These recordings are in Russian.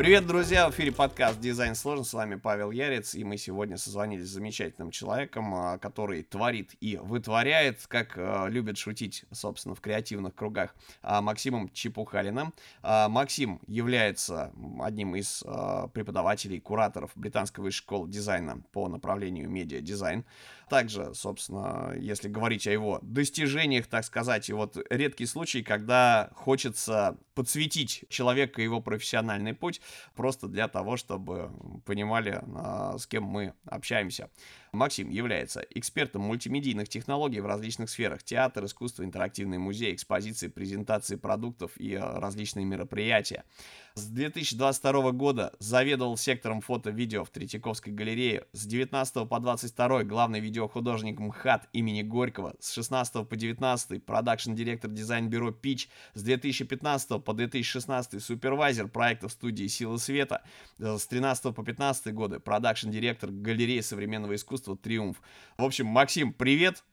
Привет, друзья! В эфире подкаст «Дизайн сложно». С вами Павел Ярец, и мы сегодня созвонились с замечательным человеком, а, который творит и вытворяет, как а, любят шутить, собственно, в креативных кругах, а, Максимом Чепухалиным. Максим является одним из преподавателей, кураторов Британской высшей школы дизайна по направлению медиа-дизайн. Также, собственно, если говорить о его достижениях, так сказать, и вот редкий случай, когда хочется подсветить человека и его профессиональный путь, просто для того, чтобы понимали, а, с кем мы общаемся. Максим является экспертом мультимедийных технологий в различных сферах. Театр, искусство, интерактивный музей, экспозиции, презентации продуктов и а, различные мероприятия. С 2022 года заведовал сектором фото-видео в Третьяковской галерее. С 19 по 22 главный видеохудожник МХАТ имени Горького. С 16 по 19 продакшн-директор дизайн-бюро Pitch. С 2015 по 2016 супервайзер проектов студии Силы Света. С 13 по 15 годы продакшн-директор галереи современного искусства Триумф. В общем, Максим, привет!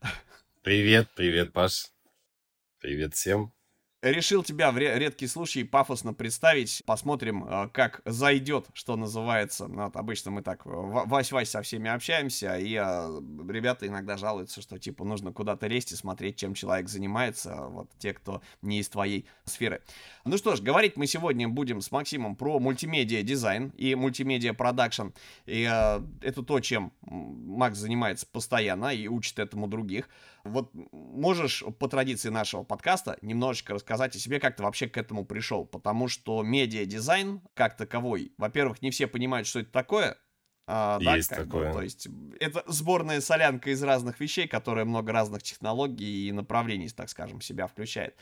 Привет, привет, Паш. Привет всем решил тебя в редкий случай пафосно представить. Посмотрим, э, как зайдет, что называется. Ну, вот обычно мы так вась-вась со всеми общаемся, и а, ребята иногда жалуются, что типа нужно куда-то лезть и смотреть, чем человек занимается, вот те, кто не из твоей сферы. Ну что ж, говорить мы сегодня будем с Максимом про мультимедиа дизайн и мультимедиа продакшн. И а, это то, чем Макс занимается постоянно и учит этому других. Вот можешь по традиции нашего подкаста немножечко рассказать о себе, как ты вообще к этому пришел? Потому что медиа-дизайн как таковой, во-первых, не все понимают, что это такое, а, есть да, такое. Бы, то есть это сборная солянка из разных вещей, которая много разных технологий и направлений, так скажем, себя включает.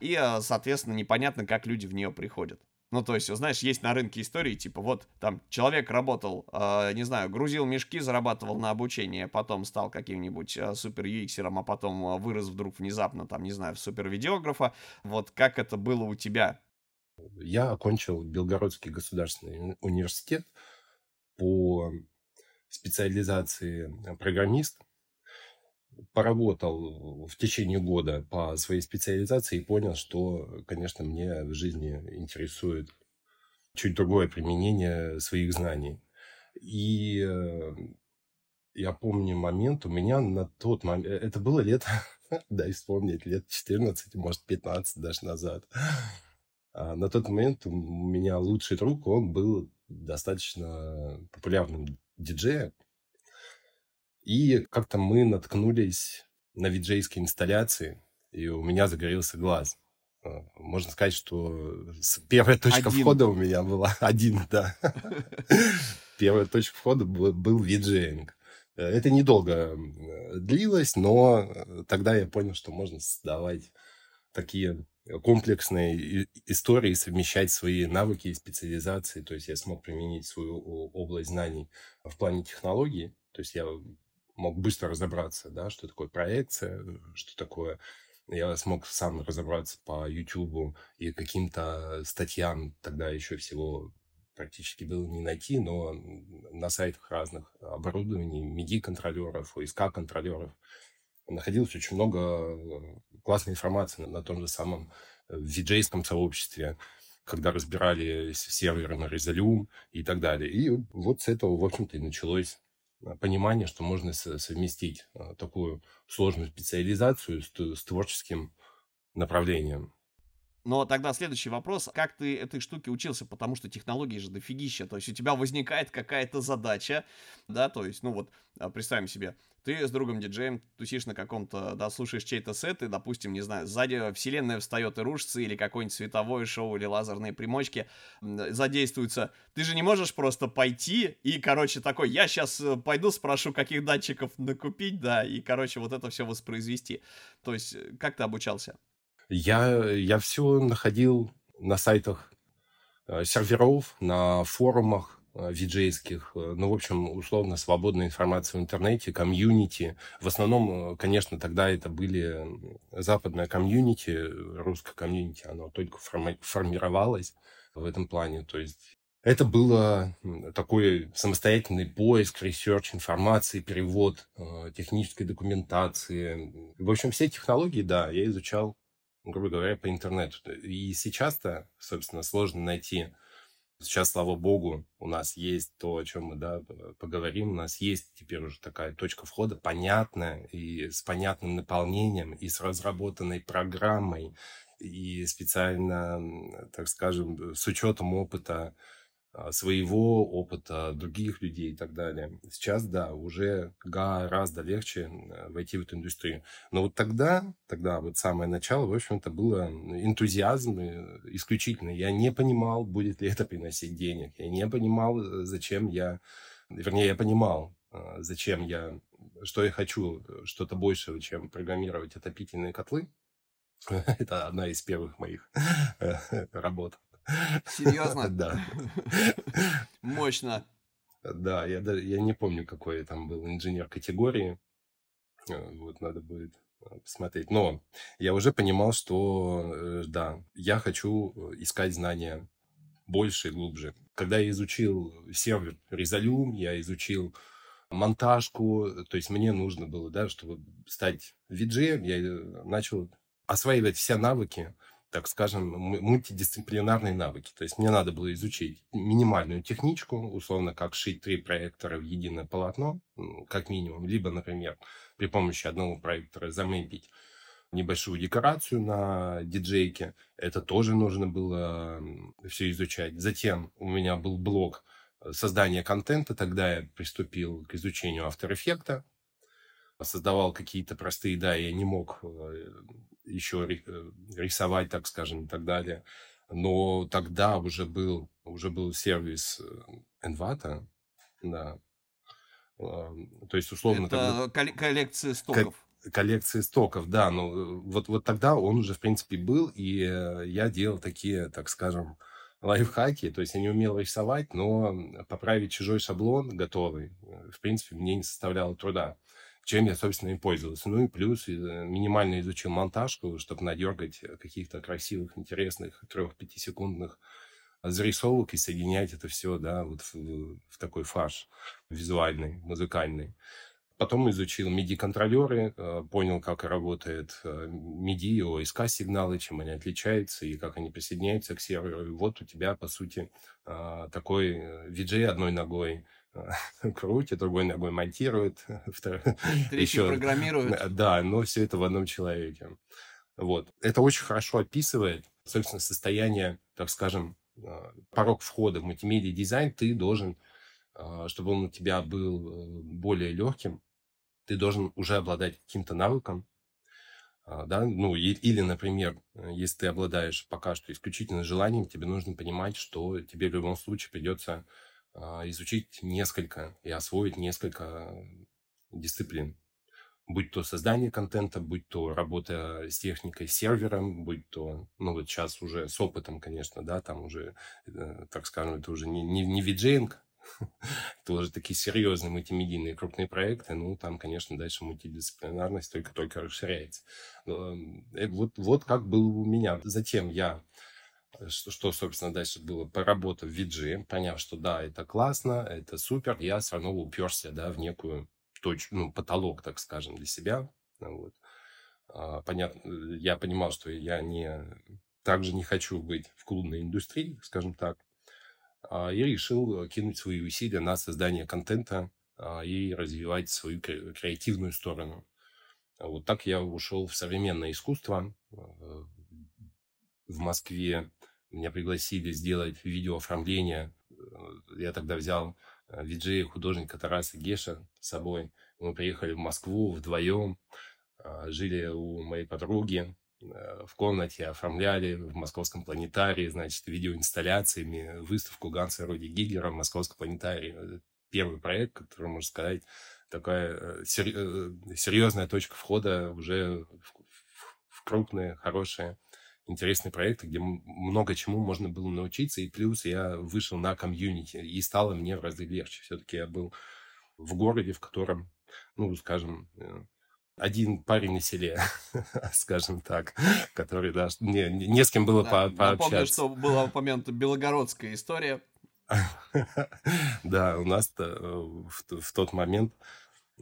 И, а, соответственно, непонятно, как люди в нее приходят. Ну, то есть, знаешь, есть на рынке истории, типа, вот там человек работал, э, не знаю, грузил мешки, зарабатывал на обучение, потом стал каким-нибудь э, супер UX-ером, а потом э, вырос вдруг внезапно, там, не знаю, в супер видеографа. Вот как это было у тебя? Я окончил Белгородский государственный университет по специализации программист поработал в течение года по своей специализации и понял, что, конечно, мне в жизни интересует чуть другое применение своих знаний. И э, я помню момент, у меня на тот момент, э, это было лет, дай вспомнить, лет 14, может, 15 даже назад. А на тот момент у меня лучший друг, он был достаточно популярным диджеем, и как-то мы наткнулись на виджейские инсталляции, и у меня загорелся глаз. А, можно сказать, что первая точка один. входа у меня была один, да. Первая точка входа был виджеинг. Это недолго длилось, но тогда я понял, что можно создавать такие комплексные истории, совмещать свои навыки и специализации. То есть я смог применить свою область знаний в плане технологий. То есть я мог быстро разобраться, да, что такое проекция, что такое... Я смог сам разобраться по YouTube и каким-то статьям, тогда еще всего практически было не найти, но на сайтах разных оборудований, MIDI-контролеров, OSK-контролеров находилось очень много классной информации на том же самом э, сообществе, когда разбирали серверы на Resolume и так далее. И вот с этого, в общем-то, и началось Э, понимание, что можно совместить э, такую сложную специализацию с, с творческим направлением. Но тогда следующий вопрос. Как ты этой штуке учился? Потому что технологии же дофигища. То есть у тебя возникает какая-то задача, да, то есть, ну вот, а, представим себе, ты с другом диджеем тусишь на каком-то, да, слушаешь чей-то сет, и, допустим, не знаю, сзади вселенная встает и рушится, или какое-нибудь световое шоу, или лазерные примочки задействуются. Ты же не можешь просто пойти и, короче, такой, я сейчас э, пойду спрошу, каких датчиков накупить, да, и, короче, вот это все воспроизвести. То есть, э, как ты обучался? Я, я все находил на сайтах э, серверов, на форумах э, виджейских, э, ну, в общем, условно, свободная информация в интернете, комьюнити. В основном, конечно, тогда это были западное комьюнити, русское комьюнити, оно только форми- формировалось в этом плане. То есть это было такой самостоятельный поиск, ресерч информации, перевод э, технической документации. В общем, все технологии, да, я изучал грубо говоря, по интернету. И сейчас-то, собственно, сложно найти Сейчас, слава богу, у нас есть то, о чем мы да, поговорим. У нас есть теперь уже такая точка входа, понятная и с понятным наполнением, и с разработанной программой, и специально, так скажем, с учетом опыта своего опыта, других людей и так далее. Сейчас, да, уже гораздо легче войти в эту индустрию. Но вот тогда, тогда вот самое начало, в общем-то, было энтузиазм исключительно. Я не понимал, будет ли это приносить денег. Я не понимал, э, зачем я... Вернее, я понимал, а, зачем я... Что я хочу, э, что-то большего, чем программировать отопительные котлы. Это одна из первых моих э, работ. Серьезно? Да. Мощно. Да, я, я не помню, какой там был инженер категории. Э, вот надо будет э, посмотреть. Но я уже понимал, что э, да, я хочу искать знания больше и глубже. Когда я изучил сервер Резолюм, я изучил монтажку, то есть мне нужно было, да, чтобы стать VJ, я начал осваивать все навыки, так скажем, мультидисциплинарные навыки. То есть мне надо было изучить минимальную техничку, условно, как шить три проектора в единое полотно, как минимум, либо, например, при помощи одного проектора заметить небольшую декорацию на диджейке. Это тоже нужно было все изучать. Затем у меня был блок э, создания контента. Тогда я приступил к изучению After Effects создавал какие-то простые, да, я не мог э, еще э, рисовать, так скажем, и так далее. Но тогда уже был, уже был сервис Envato, э, да. То есть, условно... Это тогда... коллекция стоков. Коллекции стоков, да. Но вот, вот тогда он уже, в принципе, был, и я делал такие, так скажем, лайфхаки. То есть я не умел рисовать, но поправить чужой шаблон готовый, в принципе, мне не составляло труда чем я, собственно, и пользовался. Ну и плюс э, минимально изучил монтажку, чтобы надергать каких-то красивых, интересных, трех-пятисекундных зарисовок и соединять это все, да, вот в, в такой фарш визуальный, музыкальный. Потом изучил MIDI-контролеры, э, понял, как работает MIDI и OSK сигналы, чем они отличаются и как они присоединяются к серверу. И вот у тебя, по сути, э, такой VJ одной ногой крутит, другой ногой монтирует, Третий еще программирует. Да, но все это в одном человеке. Вот. Это очень хорошо описывает, собственно, состояние, так скажем, а, порог входа в мультимедиа дизайн. Ты должен, чтобы он у тебя был э, более легким, ты должен уже обладать каким-то навыком, да, ну, или, например, если ты обладаешь пока что исключительно желанием, тебе нужно понимать, что тебе в любом случае придется изучить несколько и освоить несколько дисциплин. Будь то создание контента, будь то работа с техникой, сервером, будь то, ну вот сейчас уже с опытом, конечно, да, там уже, э, так скажем, это уже не, не, не виджейнг, это уже такие серьезные мультимедийные крупные проекты, ну, там, конечно, дальше мультидисциплинарность только-только расширяется. Э, вот, вот как было у меня. Затем я что, что, собственно, дальше было, поработав в VG, поняв, что да, это классно, это супер, я все равно уперся, да, в некую точку, ну, потолок, так скажем, для себя, вот. А, понятно, я понимал, что я не, также не хочу быть в клубной индустрии, скажем так, а, и решил кинуть свои усилия на создание контента а, и развивать свою креативную сторону. Вот так я ушел в современное искусство. В Москве меня пригласили сделать видеооформление. Я тогда взял э, виджея художника Тараса Геша с собой. Мы приехали в Москву вдвоем, а, жили у моей подруги, э, в комнате оформляли в московском планетарии, значит, видеоинсталляциями выставку Ганса Роди Гигера в московском планетарии. Первый проект, который, можно сказать, такая э, серьезная точка входа уже в крупные, хорошие интересные проекты, где много чему можно было научиться, и плюс я вышел на комьюнити, и стало мне в разы легче. Все-таки я был в городе, в котором, ну, скажем, э, один парень на селе, скажем так, который, да, не, не с кем было да, по пообщаться. Напомню, что была упомянута белогородская история. да, у нас в, в тот момент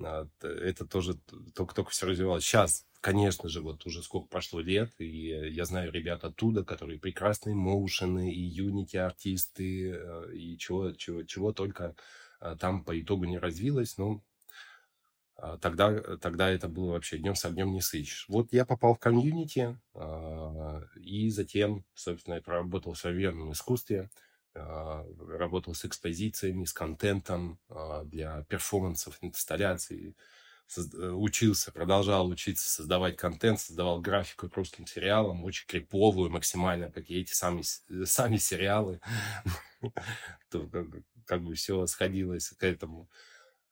а, это тоже только-только все развивалось. Сейчас, конечно же, вот уже сколько прошло лет, и я знаю ребят оттуда, которые прекрасные моушены, и юнити-артисты, э, и чего, чего, чего только э, там по итогу не развилось, но а, тогда, тогда это было вообще днем с огнем не сыщешь. Вот я попал в комьюнити, а, и затем, собственно, я проработал в современном искусстве, а, работал с экспозициями, с контентом для перформансов, инсталляций, э, учился, продолжал учиться создавать контент, создавал графику к русским сериалам, очень криповую максимально, как и эти сами, сами сериалы. Как бы все сходилось к этому.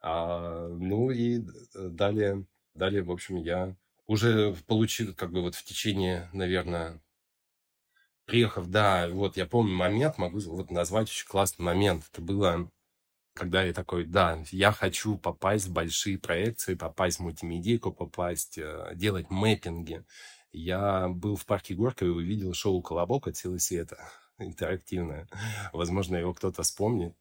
А, ну и далее, далее, в общем, я уже получил, как бы вот в течение, наверное, приехав, да, вот я помню момент, могу вот назвать очень классный момент. Это было, когда я такой, да, я хочу попасть в большие проекции, попасть в мультимедийку, попасть, э, делать мэппинги. Я был в парке Горка и увидел шоу «Колобок» от силы света интерактивное. Возможно, его кто-то вспомнит.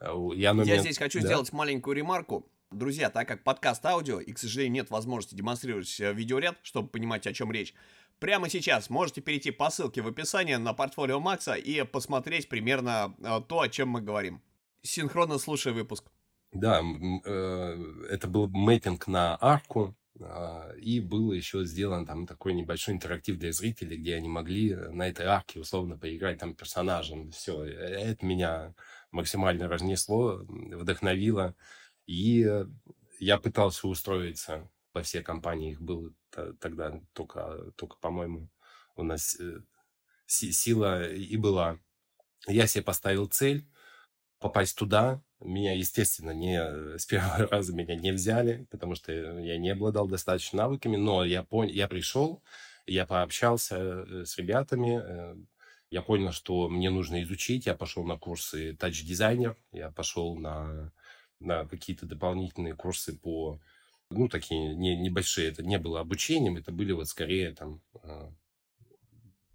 Э, я, момент... Я здесь хочу да? сделать маленькую ремарку. Друзья, так как подкаст аудио, и, к сожалению, нет возможности демонстрировать э, видеоряд, чтобы понимать, о чем речь, прямо сейчас можете перейти по ссылке в описании на портфолио Макса и посмотреть примерно э, то, о чем мы говорим. Синхронно слушая выпуск. Да, это был мэппинг на арку, а, и был еще сделан там такой небольшой интерактив для зрителей, где они могли на этой арке условно поиграть там персонажем. Все, это меня максимально разнесло, вдохновило. И я пытался устроиться во все компании. Их было тогда только, только по-моему, у нас э, сила и была. Я себе поставил цель попасть туда. Меня, естественно, не, с первого раза меня не взяли, потому что я не обладал достаточно навыками, но я, понял, я пришел, я пообщался э, с ребятами, э, я понял, что мне нужно изучить. Я пошел на курсы тач-дизайнер, я пошел на, на какие-то дополнительные курсы по, ну, такие не, небольшие. Это не было обучением, это были вот скорее там...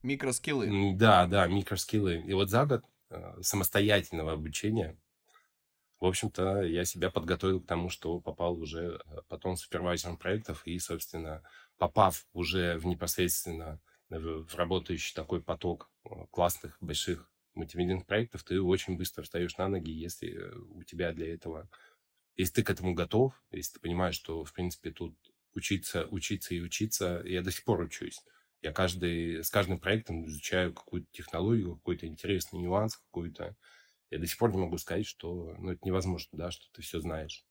Микроскиллы. Да, да, микроскиллы. И вот за год самостоятельного обучения, в общем-то, я себя подготовил к тому, что попал уже а, потом супервайзером проектов и, собственно, попав уже в непосредственно в работающий такой поток э, классных, больших мультимедийных проектов, ты очень быстро встаешь на ноги, если э, у тебя для этого, если ты к этому готов, если ты понимаешь, что, в принципе, тут учиться, учиться и учиться, я до сих пор учусь. Я каждый, с каждым проектом изучаю какую-то технологию, какой-то интересный нюанс, какой-то... Я до сих пор не могу сказать, что ну, это невозможно, да, что ты все знаешь.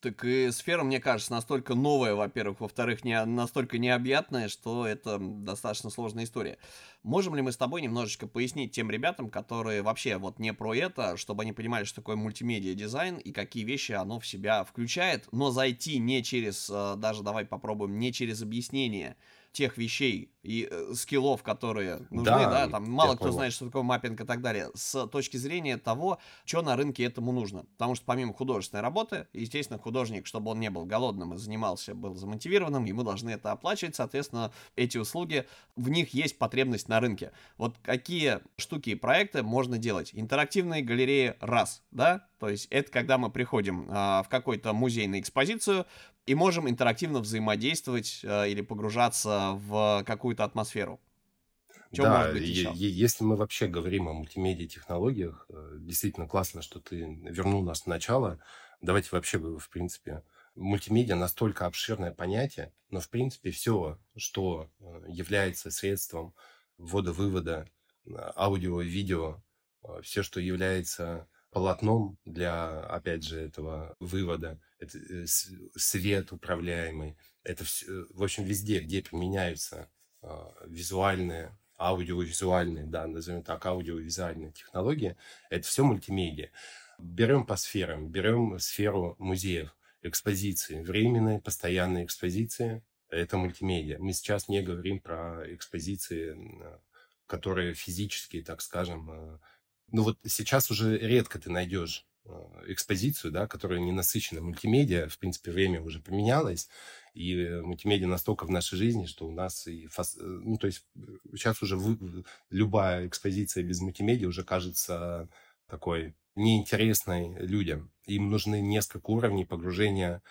Так и сфера, мне кажется, настолько новая, во-первых, во-вторых, не, настолько необъятная, что это достаточно сложная история. Можем ли мы с тобой немножечко пояснить тем ребятам, которые вообще вот не про это, чтобы они понимали, что такое мультимедиа дизайн и какие вещи оно в себя включает, но зайти не через, э, даже давай попробуем, не через объяснение, тех вещей и э, скиллов, которые нужны, да, да там мало кто понял. знает, что такое маппинг и так далее, с точки зрения того, что на рынке этому нужно. Потому что помимо художественной работы, естественно, художник, чтобы он не был голодным и занимался, был замотивированным, ему должны это оплачивать, соответственно, эти услуги, в них есть потребность на рынке. Вот какие штуки и проекты можно делать? Интерактивные галереи раз, да, то есть это когда мы приходим а, в какой-то музей на экспозицию, и можем интерактивно взаимодействовать э, или погружаться в какую-то атмосферу. Чем да, может быть еще? если мы вообще говорим о мультимедиа-технологиях, э, действительно классно, что ты вернул нас в начало. Давайте вообще, в принципе, мультимедиа настолько обширное понятие, но, в принципе, все, что э, является средством ввода-вывода аудио, видео, все, что является полотном для, опять же, этого вывода. Это э, свет управляемый. Это все, э, в общем, везде, где применяются а, визуальные, аудиовизуальные, да, назовем так, аудиовизуальные технологии, это все мультимедиа. Берем по сферам, берем сферу музеев, экспозиции, временные, постоянные экспозиции, это мультимедиа. Мы сейчас не говорим про экспозиции, которые физически, так скажем, ну вот сейчас уже редко ты найдешь э, экспозицию, да, которая не насыщена мультимедиа. В принципе, время уже поменялось, и мультимедиа настолько в нашей жизни, что у нас и... Фас... Э, ну, то есть сейчас уже вы... любая экспозиция без мультимедиа уже кажется такой неинтересной людям. Им нужны несколько уровней погружения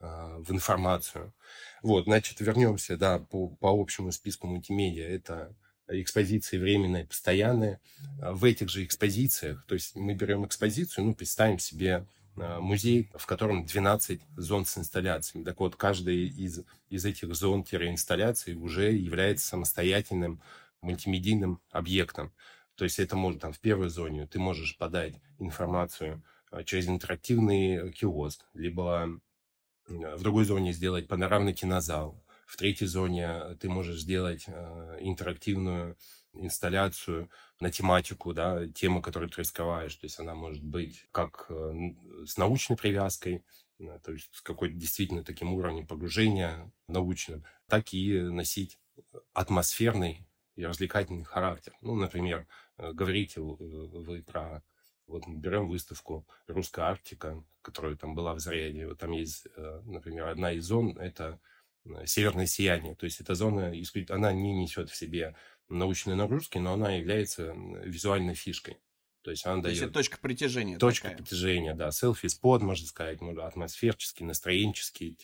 в информацию. Вот, значит, вернемся, да, по, по общему списку мультимедиа. Это экспозиции временные, постоянные. В этих же экспозициях, то есть мы берем экспозицию, ну, представим себе музей, в котором 12 зон с инсталляциями. Так вот, каждая из, из этих зон-инсталляций уже является самостоятельным мультимедийным объектом. То есть это может там в первой зоне ты можешь подать информацию а, через интерактивный киоск, либо в другой зоне сделать панорамный кинозал. В третьей зоне ты можешь сделать а, интерактивную инсталляцию на тематику, да, тему, которую ты раскрываешь. То есть она может быть как э, с научной привязкой, то есть с какой-то действительно таким уровнем погружения научным, так и носить атмосферный и развлекательный характер. Ну, например, э, говорите э, вы про... Вот мы берем выставку «Русская Арктика», которая там была в Заряде. Вот там есть, э, например, одна из зон – это северное сияние. То есть эта зона, она не несет в себе научные нагрузки, но она является визуальной фишкой. То есть она То дает... это точка притяжения. Точка такая. притяжения, да. Селфи-спот, можно сказать, атмосферический, настроенческий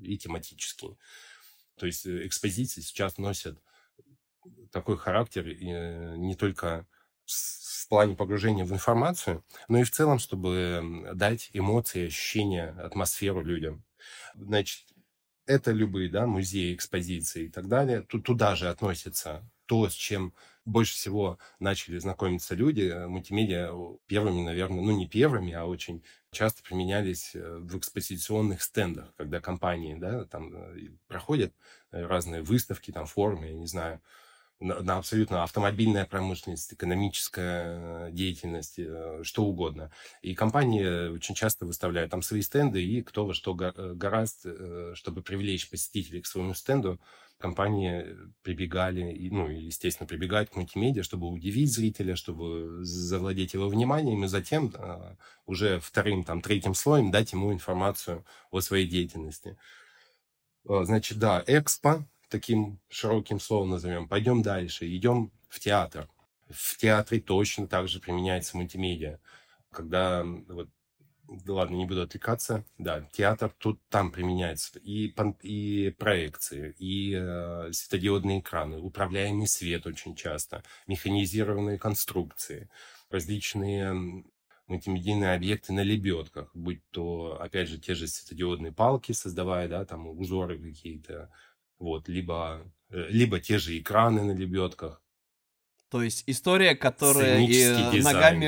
и тематический. То есть экспозиции сейчас носят такой характер э, не только в плане погружения в информацию, но и в целом, чтобы дать эмоции, ощущения, атмосферу людям. Значит, это любые, да, музеи, экспозиции и так далее. Туда же относится то, с чем больше всего начали знакомиться люди. Мультимедиа первыми, наверное, ну не первыми, а очень часто применялись э, в экспозиционных стендах, когда компании, да, там э, проходят разные выставки, там форумы, я не знаю, на, абсолютно автомобильная промышленность, экономическая деятельность, э, что угодно. И компании очень часто выставляют там свои стенды, и кто во что э, гораст, э, чтобы привлечь посетителей к своему стенду, компании прибегали, ну, естественно, прибегают к мультимедиа, чтобы удивить зрителя, чтобы завладеть его вниманием, и затем уже вторым, там, третьим слоем дать ему информацию о своей деятельности. Значит, да, экспо, таким широким словом назовем. Пойдем дальше, идем в театр. В театре точно так же применяется мультимедиа. Когда вот ладно, не буду отвлекаться. Да, театр тут там применяется и, и проекции, и э, светодиодные экраны, управляемый свет очень часто, механизированные конструкции, различные мультимедийные объекты на лебедках, будь то, опять же, те же светодиодные палки, создавая, да, там узоры какие-то, вот, либо, э, либо те же экраны на лебедках, то есть история, которая и э, ногами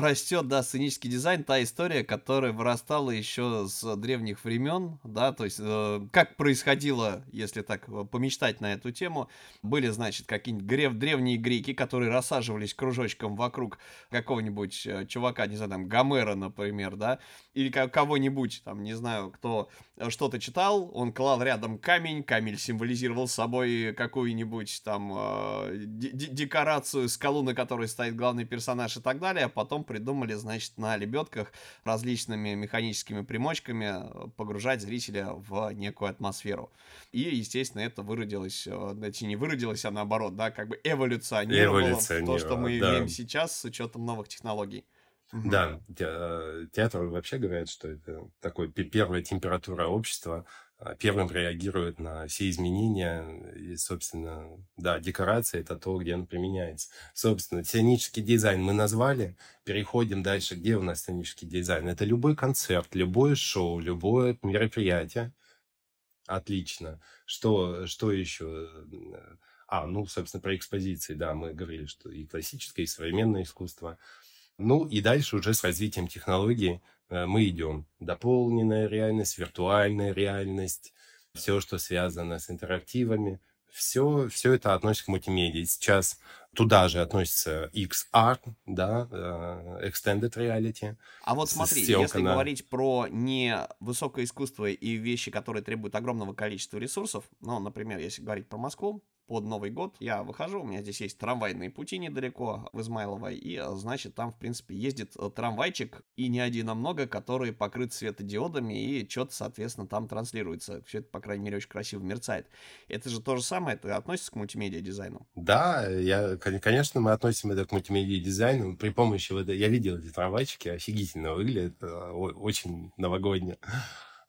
растет, да, сценический дизайн, та история, которая вырастала еще с древних времен, да, то есть э, как происходило, если так э, помечтать на эту тему, были, значит, какие-нибудь грев, древние греки, которые рассаживались кружочком вокруг какого-нибудь э, чувака, не знаю, там, Гомера, например, да, или кого-нибудь, там, не знаю, кто что-то читал, он клал рядом камень, камень символизировал собой какую-нибудь там э, декорацию, декорацию, скалу, на которой стоит главный персонаж и так далее, а потом придумали, значит, на лебедках различными механическими примочками э, погружать зрителя в некую атмосферу. И, естественно, это выродилось, э, значит, не выродилось, а наоборот, да, как бы эволюционировало в то, что мы да. имеем сейчас с учетом новых технологий. Да, э, театр вообще говорят, что это такой первая температура общества, первым реагирует на все изменения. И, собственно, да, декорация – это то, где он применяется. Собственно, сценический дизайн мы назвали. Переходим дальше. Где у нас сценический дизайн? Это любой концерт, любое шоу, любое мероприятие. Отлично. Что, что еще? А, ну, собственно, про экспозиции, да, мы говорили, что и классическое, и современное искусство. Ну, и дальше уже с развитием технологий мы идем. Дополненная реальность, виртуальная реальность, все, что связано с интерактивами, все, все это относится к мультимедиа. Сейчас туда же относится XR, да, э, Extended Reality. А вот смотри, если на... говорить про не высокое искусство и вещи, которые требуют огромного количества ресурсов, ну, например, если говорить про Москву, под Новый год я выхожу, у меня здесь есть трамвайные пути недалеко в Измайлово, и, а, значит, там, в принципе, ездит э, трамвайчик, и не один, а много, который покрыт светодиодами, и что-то, соответственно, там транслируется. Все это, по крайней мере, очень красиво мерцает. Это же то же самое, это относится к мультимедиа-дизайну? Да, я, конечно, мы относим это к мультимедиа-дизайну. При помощи, вот, я видел эти трамвайчики, офигительно выглядят, э, очень новогодние.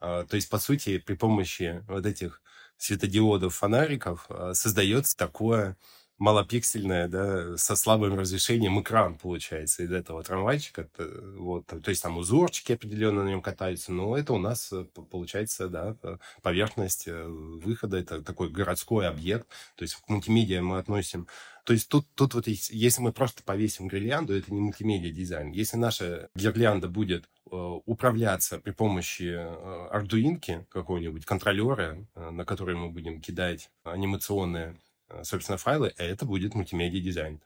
То есть, по сути, при помощи вот этих светодиодов, фонариков создается такое малопиксельное, да, со слабым разрешением экран получается из этого трамвайчика. Вот, то есть там узорчики определенно на нем катаются, но это у нас э, получается, да, поверхность э, выхода, это такой городской объект. То есть к мультимедиа мы относим то есть тут, тут вот если мы просто повесим гирлянду, это не мультимедиа дизайн. Если наша гирлянда будет э, управляться при помощи э, ардуинки какой-нибудь, контроллера, э, на который мы будем кидать анимационные Э, собственно, файлы, это будет мультимедиа дизайн.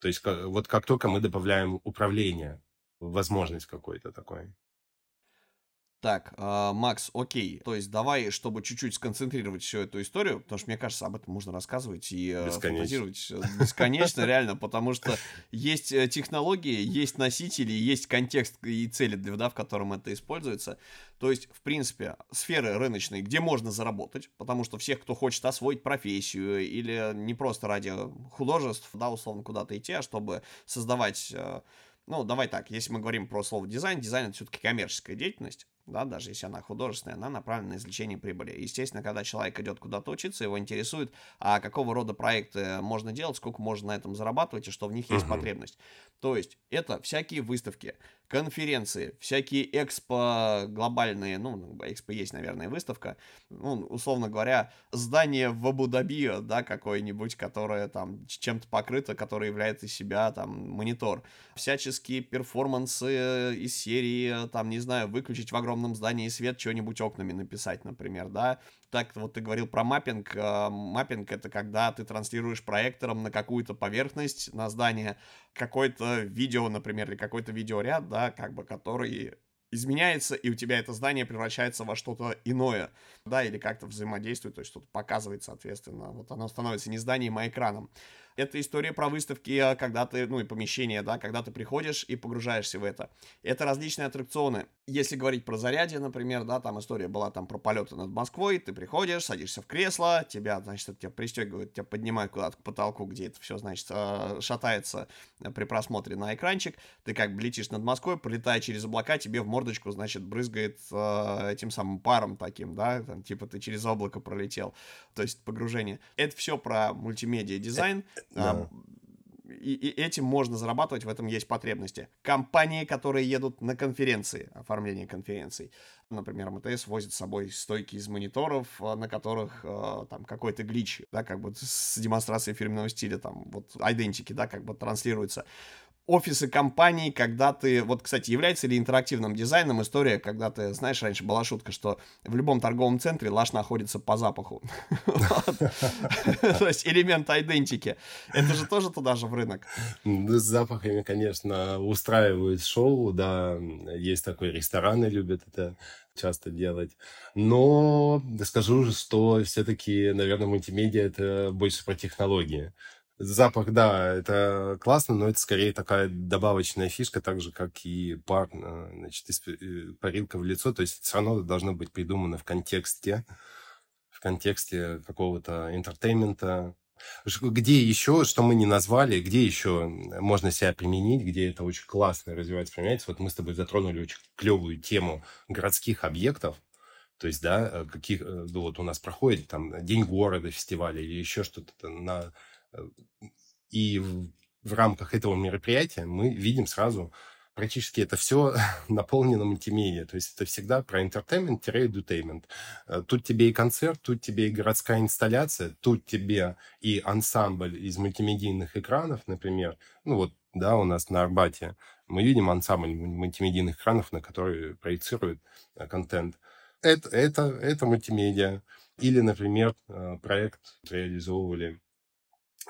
То есть вот как только мы добавляем управление, возможность какой-то такой. Так, э, Макс, окей. То есть давай, чтобы чуть-чуть сконцентрировать всю эту историю, потому что мне кажется, об этом можно рассказывать и э, фантазировать э, бесконечно, реально, потому что есть э, технологии, есть носители, есть контекст и цели, да, в котором это используется. То есть, в принципе, сферы рыночные, где можно заработать, потому что всех, кто хочет освоить профессию или не просто ради художеств, да, условно, куда-то идти, а чтобы создавать э, ну, давай так, если мы говорим про слово дизайн, дизайн это все-таки коммерческая деятельность, да, даже если она художественная, она направлена на извлечение прибыли. Естественно, когда человек идет куда-то учиться, его интересует, а какого рода проекты можно делать, сколько можно на этом зарабатывать, и что в них есть uh-huh. потребность. То есть, это всякие выставки, конференции, всякие экспо глобальные, ну, экспо есть, наверное, выставка, ну, условно говоря, здание в Абу-Даби, да, какое-нибудь, которое там чем-то покрыто, которое является из себя там монитор. Всяческие перформансы из серии, там, не знаю, выключить в огромном здании свет, что-нибудь окнами написать, например, да, так вот ты говорил про маппинг. Э, маппинг это когда ты транслируешь проектором на какую-то поверхность, на здание, какое-то видео, например, или какой-то видеоряд, да, как бы, который изменяется, и у тебя это здание превращается во что-то иное, да, или как-то взаимодействует, то есть что-то показывает, соответственно, вот оно становится не зданием, а экраном. Это история про выставки, а, когда ты, ну и помещение, да, когда ты приходишь и погружаешься в это. Это различные аттракционы. Если говорить про зарядье, например, да, там история была там про полеты над Москвой, ты приходишь, садишься в кресло, тебя, значит, тебя пристегивают, тебя поднимают куда-то к потолку, где это все, значит, а, шатается при просмотре на экранчик, ты как бы летишь над Москвой, пролетая через облака, тебе в мордочку, значит, брызгает э, этим самым паром таким, да, там, типа ты через облако пролетел, то есть погружение. Это все про мультимедиа дизайн. Да. И, и этим можно зарабатывать, в этом есть потребности. Компании, которые едут на конференции, оформление конференций. Например, МТС возит с собой стойки из мониторов, а, на которых э, там какой-то глич, да, как бы с демонстрацией фирменного стиля, там, вот, идентики, да, как бы транслируется офисы компаний, когда ты... Вот, кстати, является ли интерактивным дизайном история, когда ты, знаешь, раньше была шутка, что в любом торговом центре лаш находится по запаху. То есть элемент идентики. Это же тоже туда же в рынок. С запахами, конечно, устраивают шоу, да. Есть такой рестораны любят это часто делать. Но скажу, что все-таки, наверное, мультимедиа это больше про технологии. Запах, да, это классно, но это скорее такая добавочная фишка, так же, как и пар, э, значит, э, парилка в лицо. То есть все равно должно быть придумано в контексте, в контексте какого-то entertainment а. Где еще, что мы не назвали, где еще можно себя применить, где это очень классно развивается, применяется. Вот мы с тобой затронули очень клевую тему городских объектов. То есть, да, э, каких, ну, вот у нас проходит там День города, фестиваль или еще что-то на и в, в рамках этого мероприятия мы видим сразу практически это все наполнено мультимедиа. То есть это всегда про entertainment-edutainment. Э, тут тебе и концерт, тут тебе и городская инсталляция, тут тебе и ансамбль из мультимедийных экранов, например. Ну вот, да, у нас на Арбате мы видим ансамбль мультимедийных экранов, на которые проецируют э, контент. Это, это, это мультимедиа. Или, например, э, проект реализовывали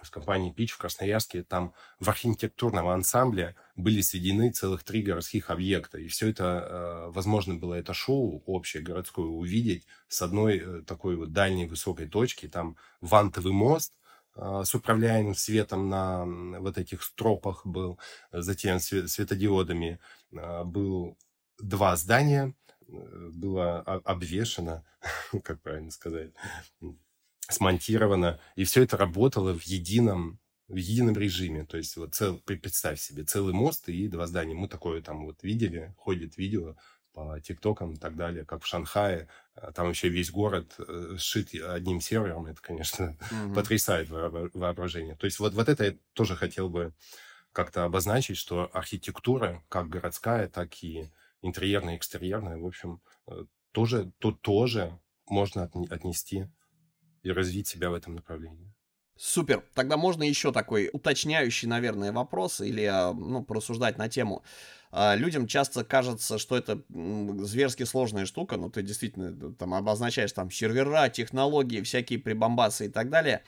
с компанией Pitch в Красноярске, там в архитектурном ансамбле были сведены целых три городских объекта. И все это, э, возможно было это шоу общее городское увидеть с одной э, такой вот дальней высокой точки. Там вантовый мост, э, с управляемым светом на вот этих стропах был, затем светодиодами был два здания, было обвешено, как правильно сказать, смонтировано, и все это работало в едином в едином режиме. То есть вот цел, представь себе, целый мост и два здания. Мы такое там вот видели, ходит видео, по ТикТокам и так далее, как в Шанхае. А там вообще весь город э, сшит одним сервером. Это, конечно, mm-hmm. потрясает воображение. То есть вот, вот это я тоже хотел бы как-то обозначить, что архитектура, как городская, так и интерьерная, экстерьерная, в общем, э, тоже, то тоже можно отнести и развить себя в этом направлении. Супер. Тогда можно еще такой уточняющий, наверное, вопрос или, а, ну, порассуждать на тему. А, людям часто кажется, что это зверски сложная штука, но ты действительно там обозначаешь там сервера, технологии, всякие прибамбасы и так далее.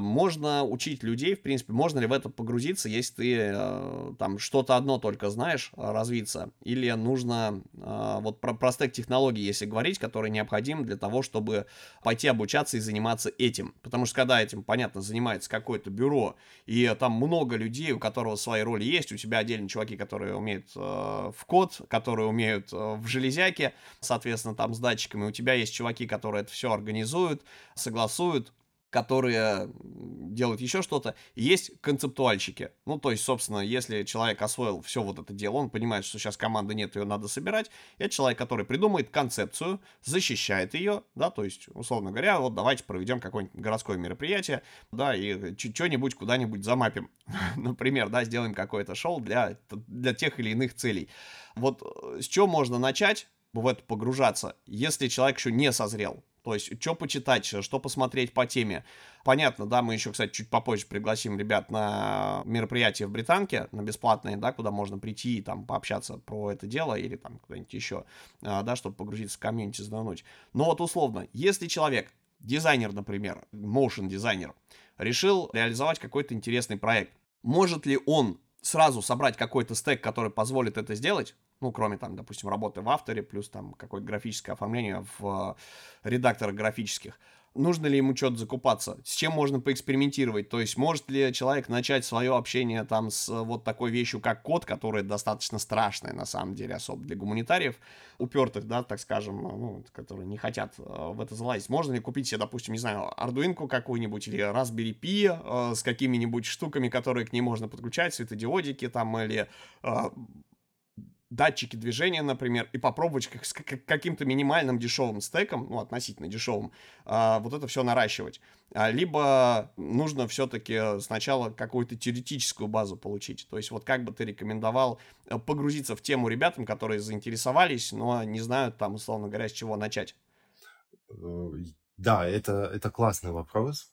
Можно учить людей, в принципе, можно ли в это погрузиться, если ты э, там что-то одно только знаешь, э, развиться, или нужно э, вот про, про стек технологий, если говорить, которые необходимы для того, чтобы пойти обучаться и заниматься этим. Потому что когда этим, понятно, занимается какое-то бюро, и там много людей, у которого свои роли есть, у тебя отдельно чуваки, которые умеют э, в код, которые умеют э, в железяке, соответственно, там с датчиками, у тебя есть чуваки, которые это все организуют, согласуют, которые делают еще что-то. Есть концептуальщики. Ну, то есть, собственно, если человек освоил все вот это дело, он понимает, что сейчас команды нет, ее надо собирать. Это человек, который придумает концепцию, защищает ее, да, то есть, условно говоря, вот давайте проведем какое-нибудь городское мероприятие, да, и что-нибудь куда-нибудь замапим. Например, да, сделаем какое-то шоу для, для тех или иных целей. Вот э, с чего можно начать в это погружаться, если человек еще не созрел? То есть, что почитать, что посмотреть по теме. Понятно, да, мы еще, кстати, чуть попозже пригласим ребят на мероприятие в Британке, на бесплатные, да, куда можно прийти и там пообщаться про это дело или там куда-нибудь еще, а, да, чтобы погрузиться в комьюнити, взглянуть. Но вот условно, если человек, дизайнер, например, motion дизайнер, решил реализовать какой-то интересный проект, может ли он сразу собрать какой-то стек, который позволит это сделать? Ну, кроме там, допустим, работы в авторе, плюс там какое-то графическое оформление в э, редакторах графических. Нужно ли ему что-то закупаться? С чем можно поэкспериментировать? То есть может ли человек начать свое общение там с э, вот такой вещью, как код, которая достаточно страшная на самом деле, особо для гуманитариев, упертых, да, так скажем, ну, которые не хотят э, в это залазить. Можно ли купить себе, допустим, не знаю, ардуинку какую-нибудь или Raspberry Pi э, с какими-нибудь штуками, которые к ней можно подключать, светодиодики там или э, датчики движения, например, и попробовать как, с каким-то минимальным дешевым стеком, ну, относительно дешевым, а, вот это все наращивать. А, либо нужно все-таки сначала какую-то теоретическую базу получить. То есть вот как бы ты рекомендовал э, погрузиться в тему ребятам, которые заинтересовались, но не знают там, условно говоря, с чего начать? Э, да, это, это классный вопрос.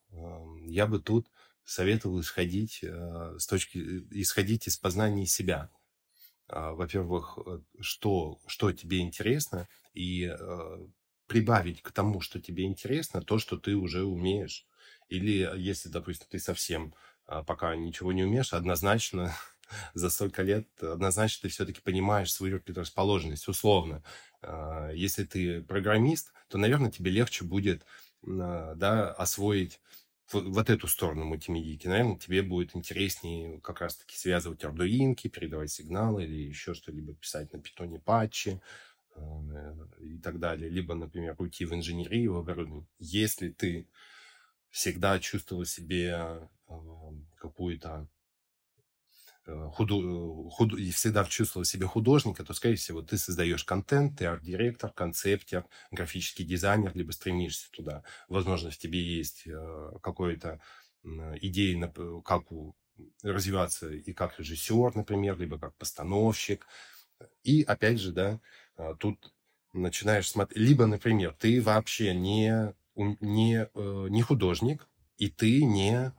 Я бы тут советовал исходить э, с точки, исходить из познания себя. А, во-первых, э, что, что тебе интересно, и э, прибавить к тому, что тебе интересно, то, что ты уже умеешь. Или если, допустим, ты совсем а, пока ничего не умеешь, однозначно за столько лет, однозначно ты все-таки понимаешь свою предрасположенность, условно. А, если ты программист, то, наверное, тебе легче будет да, освоить вот эту сторону мультимедийки, наверное, тебе будет интереснее как раз-таки связывать ардуинки, передавать сигналы или еще что-либо писать на питоне патчи э, и так далее. Либо, например, уйти в инженерию, в оборудование. Если ты всегда чувствовал себе э, какую-то Э, худу, худ, всегда чувствовал себя художника, то, скорее всего, ты создаешь контент, ты арт-директор, концептер, графический дизайнер, либо стремишься туда. Возможно, в тебе есть э, какой-то идея, как развиваться и как режиссер, например, либо как постановщик. И, опять же, да, э, тут начинаешь смотреть... Либо, например, ты вообще не, не, не художник, и ты не,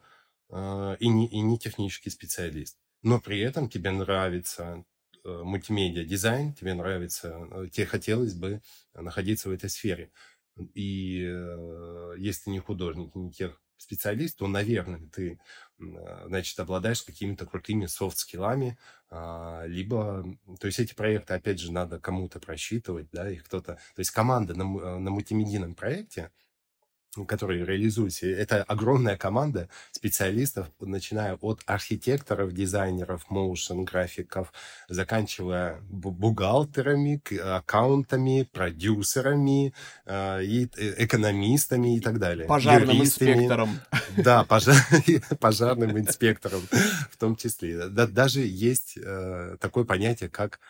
и не, и не технический специалист но при этом тебе нравится э, мультимедиа дизайн, тебе нравится, э, тебе хотелось бы находиться в этой сфере. И э, если не художник, не тех специалист, то, наверное, ты, значит, обладаешь какими-то крутыми софт-скиллами, а, либо, то есть эти проекты, опять же, надо кому-то просчитывать, да, их кто-то, то есть команда на, на мультимедийном проекте, которые реализуете. Это огромная команда специалистов, начиная от архитекторов, дизайнеров, моушен графиков, заканчивая бухгалтерами, аккаунтами, продюсерами, э, и э, экономистами и так далее. Пожарным Юристами. инспектором. Да, пожар, пожарным инспектором в том числе. даже есть э, такое понятие, как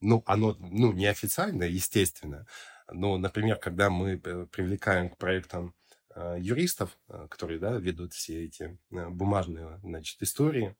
ну, оно, ну, неофициально, естественно. Но, например, когда мы привлекаем к проектам э, юристов, э, которые, да, ведут все эти э, бумажные, значит, истории,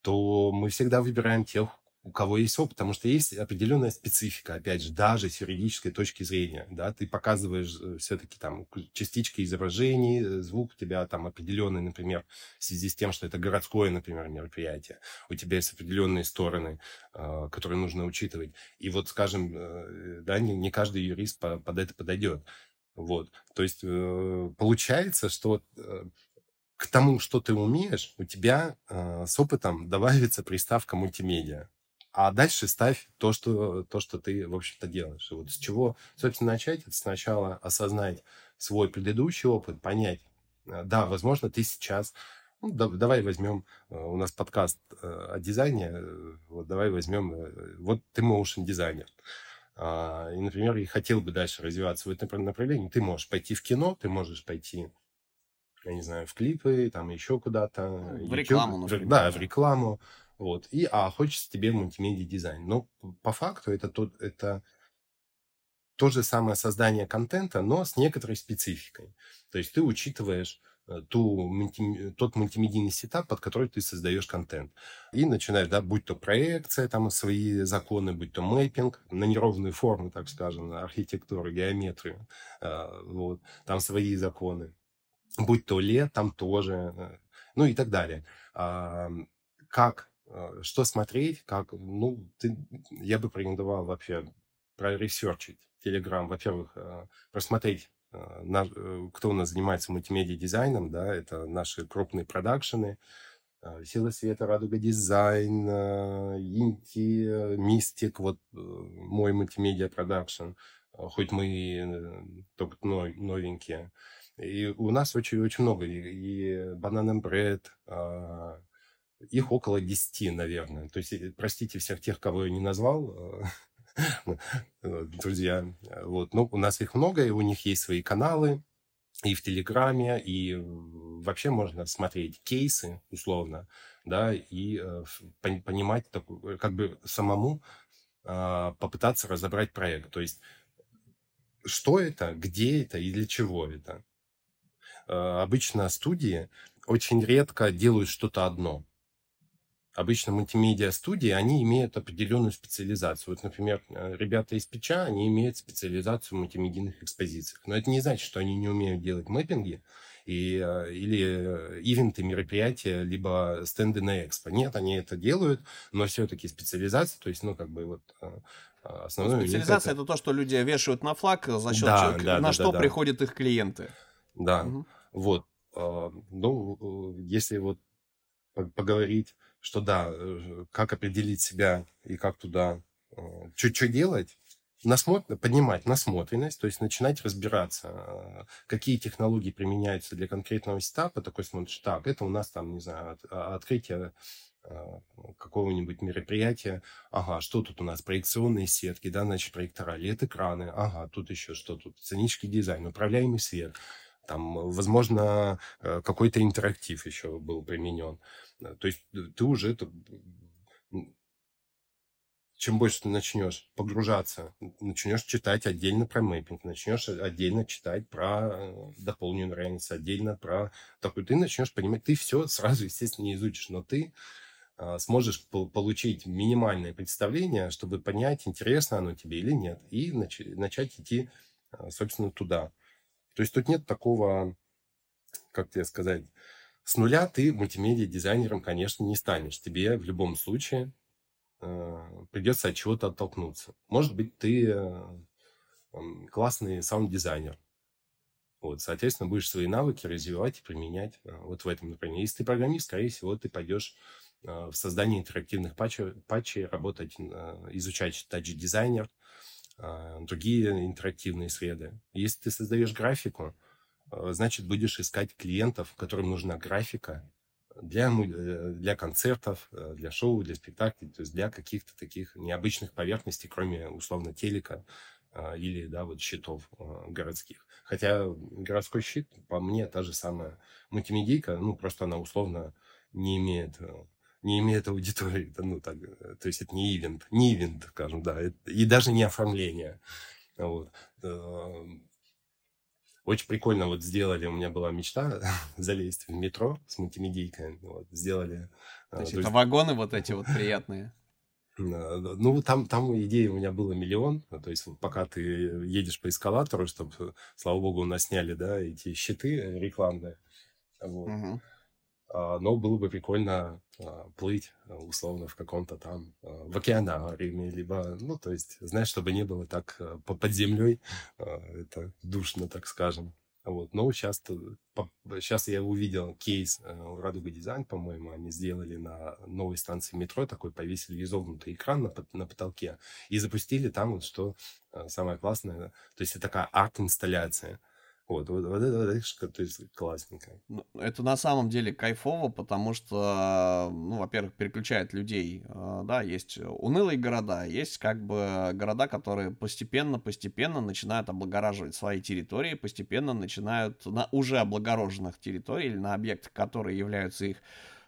то мы всегда выбираем тех, у кого есть опыт, потому что есть определенная специфика, опять же, даже с юридической точки зрения, да, ты показываешь э, все-таки там частички изображений, э, звук у тебя там определенный, например, в связи с тем, что это городское, например, мероприятие, у тебя есть определенные стороны, э, которые нужно учитывать, и вот, скажем, да, не, каждый юрист под это подойдет, вот, то есть получается, что к тому, что ты умеешь, у тебя э, с опытом добавится приставка мультимедиа. А дальше ставь то, что, то, что ты, в общем-то, делаешь. И вот с чего, собственно, начать? Это сначала осознать свой предыдущий опыт, понять, э, да, возможно, ты сейчас... Ну, да, давай возьмем, э, у нас подкаст э, о дизайне, вот давай возьмем, вот ты motion дизайнер. А, и, например, и хотел бы дальше развиваться в этом направлении, ты можешь пойти в кино, ты можешь пойти, я не знаю, в клипы, там еще куда-то. В YouTube, рекламу, например. Да, в рекламу. Вот. И, а, хочется тебе мультимедиа дизайн. Но по факту это, тот, это то же самое создание контента, но с некоторой спецификой. То есть ты учитываешь э, ту, тот мультимедийный сетап, под который ты создаешь контент. И начинаешь, да, будь то проекция, там свои законы, будь то мэппинг на неровные формы, так скажем, архитектуру, геометрию, э, вот, там свои законы. Будь то LED, там тоже, э, ну и так далее. Как что смотреть, как, ну, ты, я бы порекомендовал вообще проресерчить Telegram, во-первых, э, просмотреть, э, кто у нас занимается мультимедиа дизайном, да, это наши крупные продакшены, Сила света, Радуга дизайн, Инти, Мистик, вот мой мультимедиа продакшн, хоть мы только новенькие. И у нас очень-очень много. И, и Banana Bread, их около 10, наверное. То есть, э, простите всех тех, кого я не назвал, э, друзья. Вот. Но у нас их много, и у них есть свои каналы, и в Телеграме, и вообще можно смотреть кейсы, условно, да, и э, понимать, как бы самому а, попытаться разобрать проект. То есть, что это, где это и для чего это. Обычно студии очень редко делают что-то одно обычно мультимедиа-студии, они имеют определенную специализацию. Вот, например, э, ребята из Печа, они имеют специализацию в мультимедийных экспозициях. Но это не значит, что они не умеют делать мэппинги и, э, или э, ивенты, мероприятия, либо стенды на экспо. Нет, они это делают, но все-таки специализация, то есть, ну, как бы вот основное... Специализация это... это то, что люди вешают на флаг, за счет да, чего, да, на да, что да, приходят их клиенты. Да, угу. вот. Ну, если вот поговорить что да, э, как определить себя и как туда э, делать, насмотр... поднимать насмотренность, то есть начинать разбираться, э, какие технологии применяются для конкретного сетапа, такой смотришь, так, это у нас там, не знаю, а, открытие какого-нибудь мероприятия, ага, что тут у нас, проекционные сетки, да, значит, проектора, LED-экраны, ага, тут еще что тут, сценический дизайн, управляемый свет, там, возможно, какой-то интерактив еще был применен. То есть э, ты уже это чем больше ты начнешь погружаться, начнешь читать отдельно про мэппинг, начнешь отдельно читать про э, дополненную реальность, отдельно про такой, ты начнешь понимать, ты все сразу, естественно, не изучишь, но ты а, сможешь получить минимальное представление, чтобы понять, интересно оно тебе или нет, и нач- начать идти, собственно, туда. То есть тут нет такого, как тебе сказать, с нуля ты мультимедиа-дизайнером, конечно, не станешь. Тебе в любом случае э, придется от чего-то оттолкнуться. Может быть, ты э, классный саунд-дизайнер. Вот, соответственно, будешь свои навыки развивать и применять э, вот в этом направлении. Если ты программист, скорее всего, ты пойдешь э, в создание интерактивных патчей, патчей работать, э, изучать тач-дизайнер, другие интерактивные среды. Если ты создаешь графику, значит, будешь искать клиентов, которым нужна графика для, э, для концертов, э, для шоу, для спектаклей, то есть для каких-то таких необычных поверхностей, кроме, условно, телека или, да, вот щитов городских. Хотя городской щит, по мне, та же самая мультимедийка, ну, просто она условно не имеет не имеет аудитории. Ну, так, то есть это не ивент, не ивент, скажем, да, и даже не оформление. Вот. Очень прикольно вот сделали, у меня была мечта залезть в метро с мультимедийкой. Вот, сделали... То есть то это есть... вагоны вот эти вот приятные? Ну, там, там идеи у меня было миллион. То есть, пока ты едешь по эскалатору, чтобы, слава богу, у нас сняли, да, эти щиты рекламные. Вот. Угу. Но было бы прикольно а, плыть, условно, в каком-то там а, в океанариуме, либо, ну, то есть, знаешь, чтобы не было так под землей, это душно, так скажем. Вот. Но сейчас, сейчас я увидел кейс э, Радуга Дизайн, по-моему, они сделали на новой станции метро, такой повесили изогнутый экран на, на потолке и запустили там вот что самое классное, то есть это такая арт-инсталляция. Вот, вот, вот это, вот, это, то есть классненько. Ну, это на самом деле кайфово, потому что, ну, во-первых, переключает людей, э, да, есть унылые города, есть как бы города, которые постепенно-постепенно начинают облагораживать свои территории, постепенно начинают на уже облагороженных территориях или на объектах, которые являются их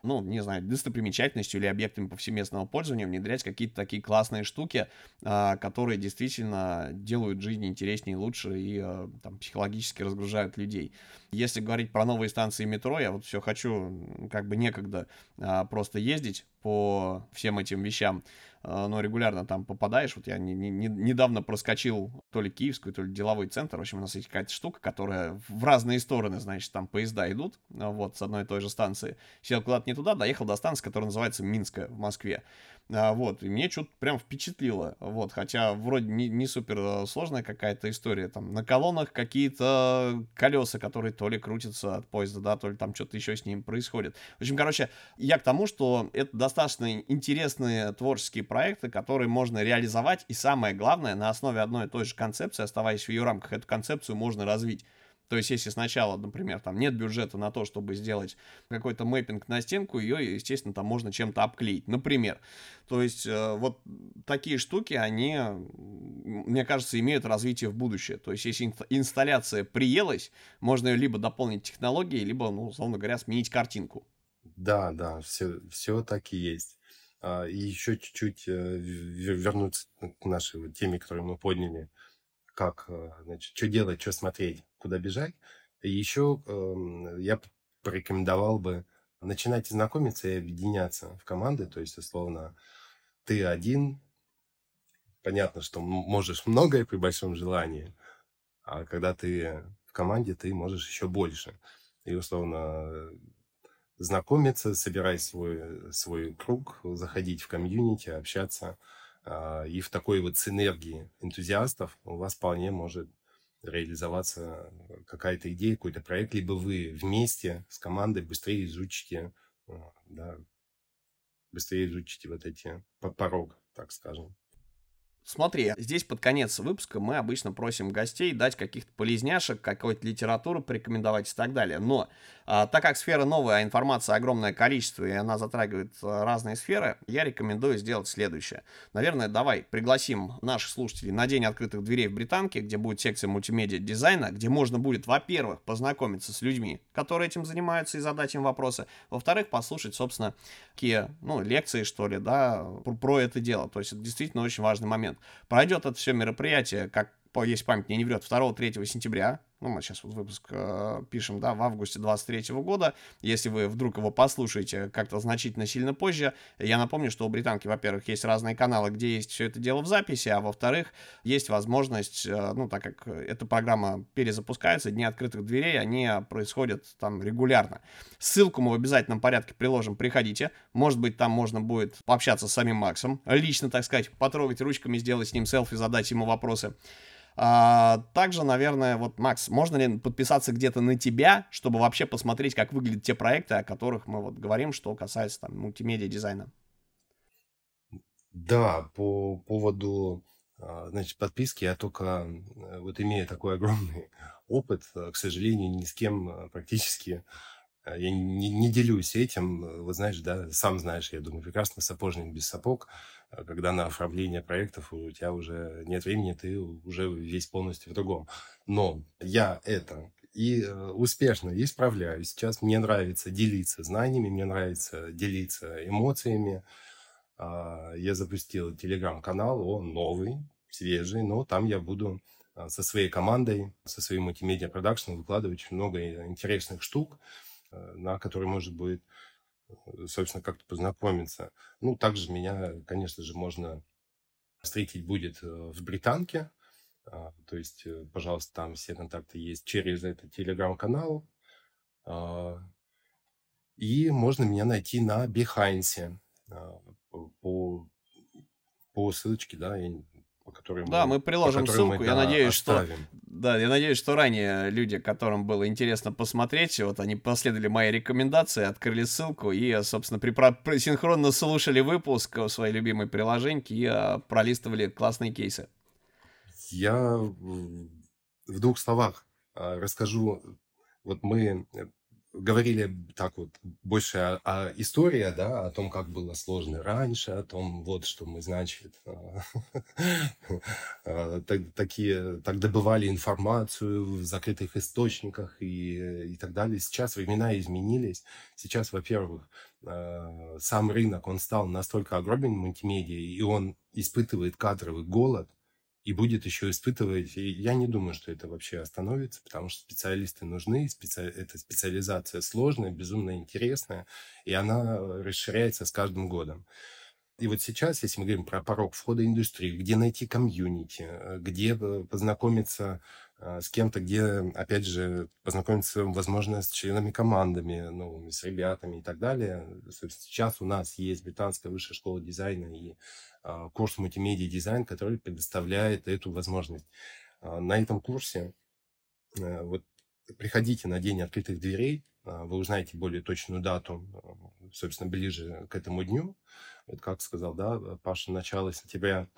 ну, не знаю, достопримечательностью или объектами повсеместного пользования внедрять какие-то такие классные штуки, а, которые действительно делают жизнь интереснее лучше и а, там, психологически разгружают людей. Если говорить про новые станции метро, я вот все хочу, как бы некогда а, просто ездить по всем этим вещам. А, но регулярно там попадаешь. Вот я не, не, недавно проскочил то ли киевскую, то ли деловой центр. В общем, у нас есть какая-то штука, которая в разные стороны, значит, там поезда идут, а, вот, с одной и той же станции. Сел куда-то не туда, доехал до станции, которая называется Минская в Москве. А, вот, и мне что-то прям впечатлило, вот, хотя вроде не, не супер э, сложная какая-то история, там, на колоннах какие-то колеса, которые то ли крутятся от поезда, да, то ли там что-то еще с ним происходит. В общем, короче, я к тому, что это достаточно интересные творческие проекты, которые можно реализовать, и самое главное, на основе одной и той же концепции, оставаясь в ее рамках, эту концепцию можно развить. То есть, если сначала, например, там нет бюджета на то, чтобы сделать какой-то мэппинг на стенку, ее, естественно, там можно чем-то обклеить, например. То есть, э, вот такие штуки, они, мне кажется, имеют развитие в будущее. То есть, если инсталляция приелась, можно ее либо дополнить технологией, либо, ну, условно говоря, сменить картинку. Да, да, все, все так и есть. А, и еще чуть-чуть э, вернуться к нашей теме, которую мы подняли как, э, значит, что делать, что смотреть, куда бежать. Еще э, эм, я порекомендовал бы начинать знакомиться и объединяться в команды, то есть, условно, ты один, понятно, что можешь многое при большом желании, а когда ты в команде, ты можешь еще больше. И, условно, знакомиться, собирать свой, свой круг, заходить в комьюнити, общаться – а, и в такой вот синергии энтузиастов у вас вполне может реализоваться какая-то идея, какой-то проект, либо вы вместе с командой быстрее изучите, а, да, быстрее изучите вот эти порог, так скажем. Смотри, здесь под конец выпуска мы обычно просим гостей дать каких-то полезняшек, какой-то литературу порекомендовать и так далее. Но а, так как сфера новая, а информация огромное количество, и она затрагивает а, разные сферы, я рекомендую сделать следующее. Наверное, давай пригласим наших слушателей на День открытых дверей в Британке, где будет секция мультимедиа дизайна, где можно будет, во-первых, познакомиться с людьми, которые этим занимаются, и задать им вопросы. Во-вторых, послушать, собственно, какие, ну, лекции, что ли, да, про это дело. То есть это действительно очень важный момент. Пройдет это все мероприятие, как есть память мне не врет, 2-3 сентября ну, мы сейчас вот выпуск э, пишем, да, в августе 23 года. Если вы вдруг его послушаете как-то значительно сильно позже, я напомню, что у британки, во-первых, есть разные каналы, где есть все это дело в записи, а во-вторых, есть возможность, э, ну, так как эта программа перезапускается, дни открытых дверей, они происходят там регулярно. Ссылку мы в обязательном порядке приложим, приходите. Может быть, там можно будет пообщаться с самим Максом, лично, так сказать, потрогать ручками, сделать с ним селфи, задать ему вопросы. А, также, наверное, вот, Макс, можно ли подписаться где-то на тебя, чтобы вообще посмотреть, как выглядят те проекты, о которых мы вот говорим, что касается там мультимедиа дизайна? Да, по поводу а, значит, подписки я только вот имея такой огромный опыт, к сожалению, ни с кем практически я не, не делюсь этим. Вот знаешь, да, сам знаешь, я думаю, прекрасно сапожник без сапог. А когда на оформление проектов у тебя уже нет времени, ты уже весь полностью в другом. Но я это и э, успешно исправляюсь. Сейчас мне нравится делиться знаниями, мне нравится делиться эмоциями. А, я запустил телеграм-канал, он новый, свежий, но там я буду а, со своей командой, со своим мультимедиа продакшном выкладывать много интересных штук, э, на которые может будет, э, собственно, как-то познакомиться. Ну, также меня, конечно же, можно встретить будет в Британке, то есть, э, пожалуйста, там все контакты есть через этот телеграм-канал. И можно меня найти на Behance по, по ссылочке, да, по которой да, мы, мы приложим ссылку. Мы, я да, надеюсь, оставим. что да, я надеюсь, что ранее люди, которым было интересно посмотреть, вот они последовали моей рекомендации, открыли ссылку и, собственно, при, синхронно слушали выпуск в своей любимой приложеньке и пролистывали классные кейсы. Я в двух словах а, расскажу. Вот мы э, говорили так вот больше о, о истории, да, о том, как было сложно раньше, о том, вот что мы, значит, а, а, так, такие, так добывали информацию в закрытых источниках и, и так далее. Сейчас времена изменились. Сейчас, во-первых, сам рынок, он стал настолько огромен мультимедиа, и он испытывает кадровый голод, и будет еще испытывать. И я не думаю, что это вообще остановится, потому что специалисты нужны, специ... эта специализация сложная, безумно интересная, и она расширяется с каждым годом. И вот сейчас, если мы говорим про порог входа в индустрию, где найти комьюнити, э, где э, познакомиться с кем-то, где, опять же, познакомиться, возможно, с членами командами, ну, с ребятами и так далее. Сейчас у нас есть британская высшая школа дизайна и а, курс мультимедиа дизайн, который предоставляет эту возможность. А, на этом курсе вот приходите на день открытых дверей, а, вы узнаете более точную дату, собственно, ближе к этому дню. Вот как сказал, да, Паша, начало сентября.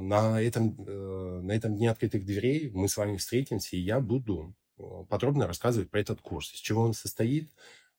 На этом, э, на этом дне открытых дверей мы с вами встретимся, и я буду э, подробно рассказывать про этот курс, из чего он состоит,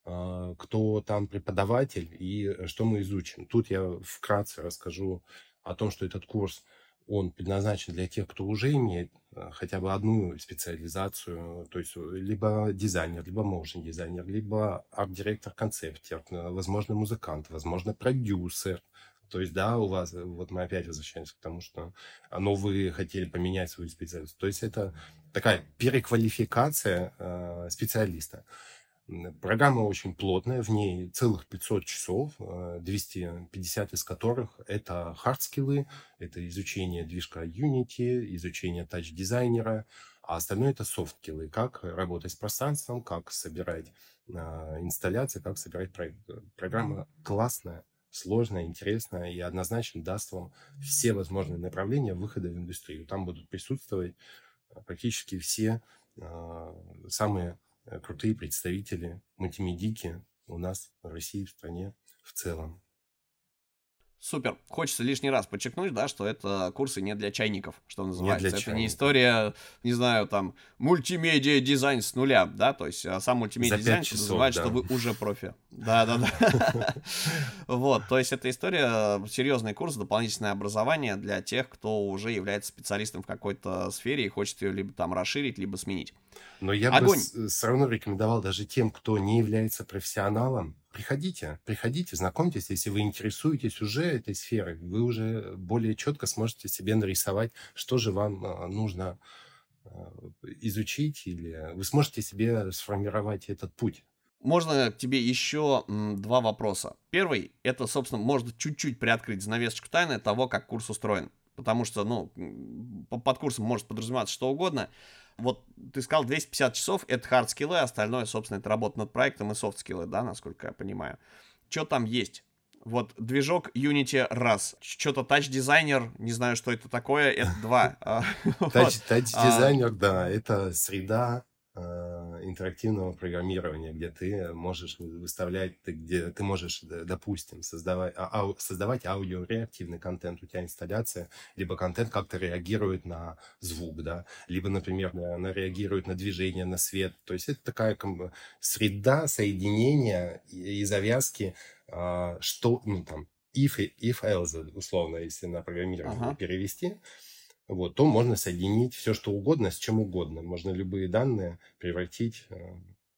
а, кто там преподаватель и что мы изучим. Тут я вкратце расскажу о том, что этот курс, он предназначен для тех, кто уже имеет а, хотя бы одну специализацию, то есть э, либо дизайнер, либо моушен дизайнер, либо арт-директор, концептер, э, возможно, музыкант, возможно, продюсер. То есть, да, у вас, вот мы опять возвращаемся к тому, что ну, вы хотели поменять свою специальность. То есть это такая переквалификация э, специалиста. Программа очень плотная, в ней целых 500 часов, 250 э, из которых это хардскиллы, это изучение движка Unity, изучение тач-дизайнера, а остальное это софткиллы, как работать с пространством, как собирать э, инсталляции, как собирать проект. Программа классная, сложная, интересная и однозначно даст вам все возможные направления выхода в индустрию. Там будут присутствовать э, практически все самые Э, крутые представители мультимедийки у нас в России, в стране в целом. Супер. Хочется лишний раз подчеркнуть, да, что это курсы не для чайников, что называется. Не это чайников. не история, не знаю, там, мультимедиа дизайн с нуля, да, то есть а сам мультимедиа дизайн часов, называет, да. что вы уже профи. Да, да, да. Вот, то есть это история, серьезный курс, дополнительное образование для тех, кто уже является специалистом в какой-то сфере и хочет ее либо там расширить, либо сменить. Но я бы все равно рекомендовал даже тем, кто не является профессионалом, приходите, приходите, знакомьтесь, если вы интересуетесь уже этой сферой, вы уже более четко сможете себе нарисовать, что же вам а, нужно а, изучить, или вы сможете себе сформировать этот путь. Можно тебе еще два вопроса. Первый, это, собственно, может чуть-чуть приоткрыть занавесочку тайны того, как курс устроен. Потому что, ну, под курсом может подразумеваться что угодно вот ты сказал 250 часов, это хард скиллы, остальное, собственно, это работа над проектом и софт скиллы, да, насколько я понимаю. Что там есть? Вот движок Unity раз. Что-то тач-дизайнер, не знаю, что это такое, это два. Тач-дизайнер, да, это среда, интерактивного программирования, где ты можешь выставлять, где ты можешь, допустим, создавать, а, создавать аудиореактивный контент, у тебя инсталляция, либо контент как-то реагирует на звук, да, либо, например, она реагирует на движение, на свет. То есть это такая среда соединения и, завязки, а, что, ну, там, if, if else, условно, если на программирование ага. перевести, вот, то можно соединить все, что угодно с чем угодно. Можно любые данные превратить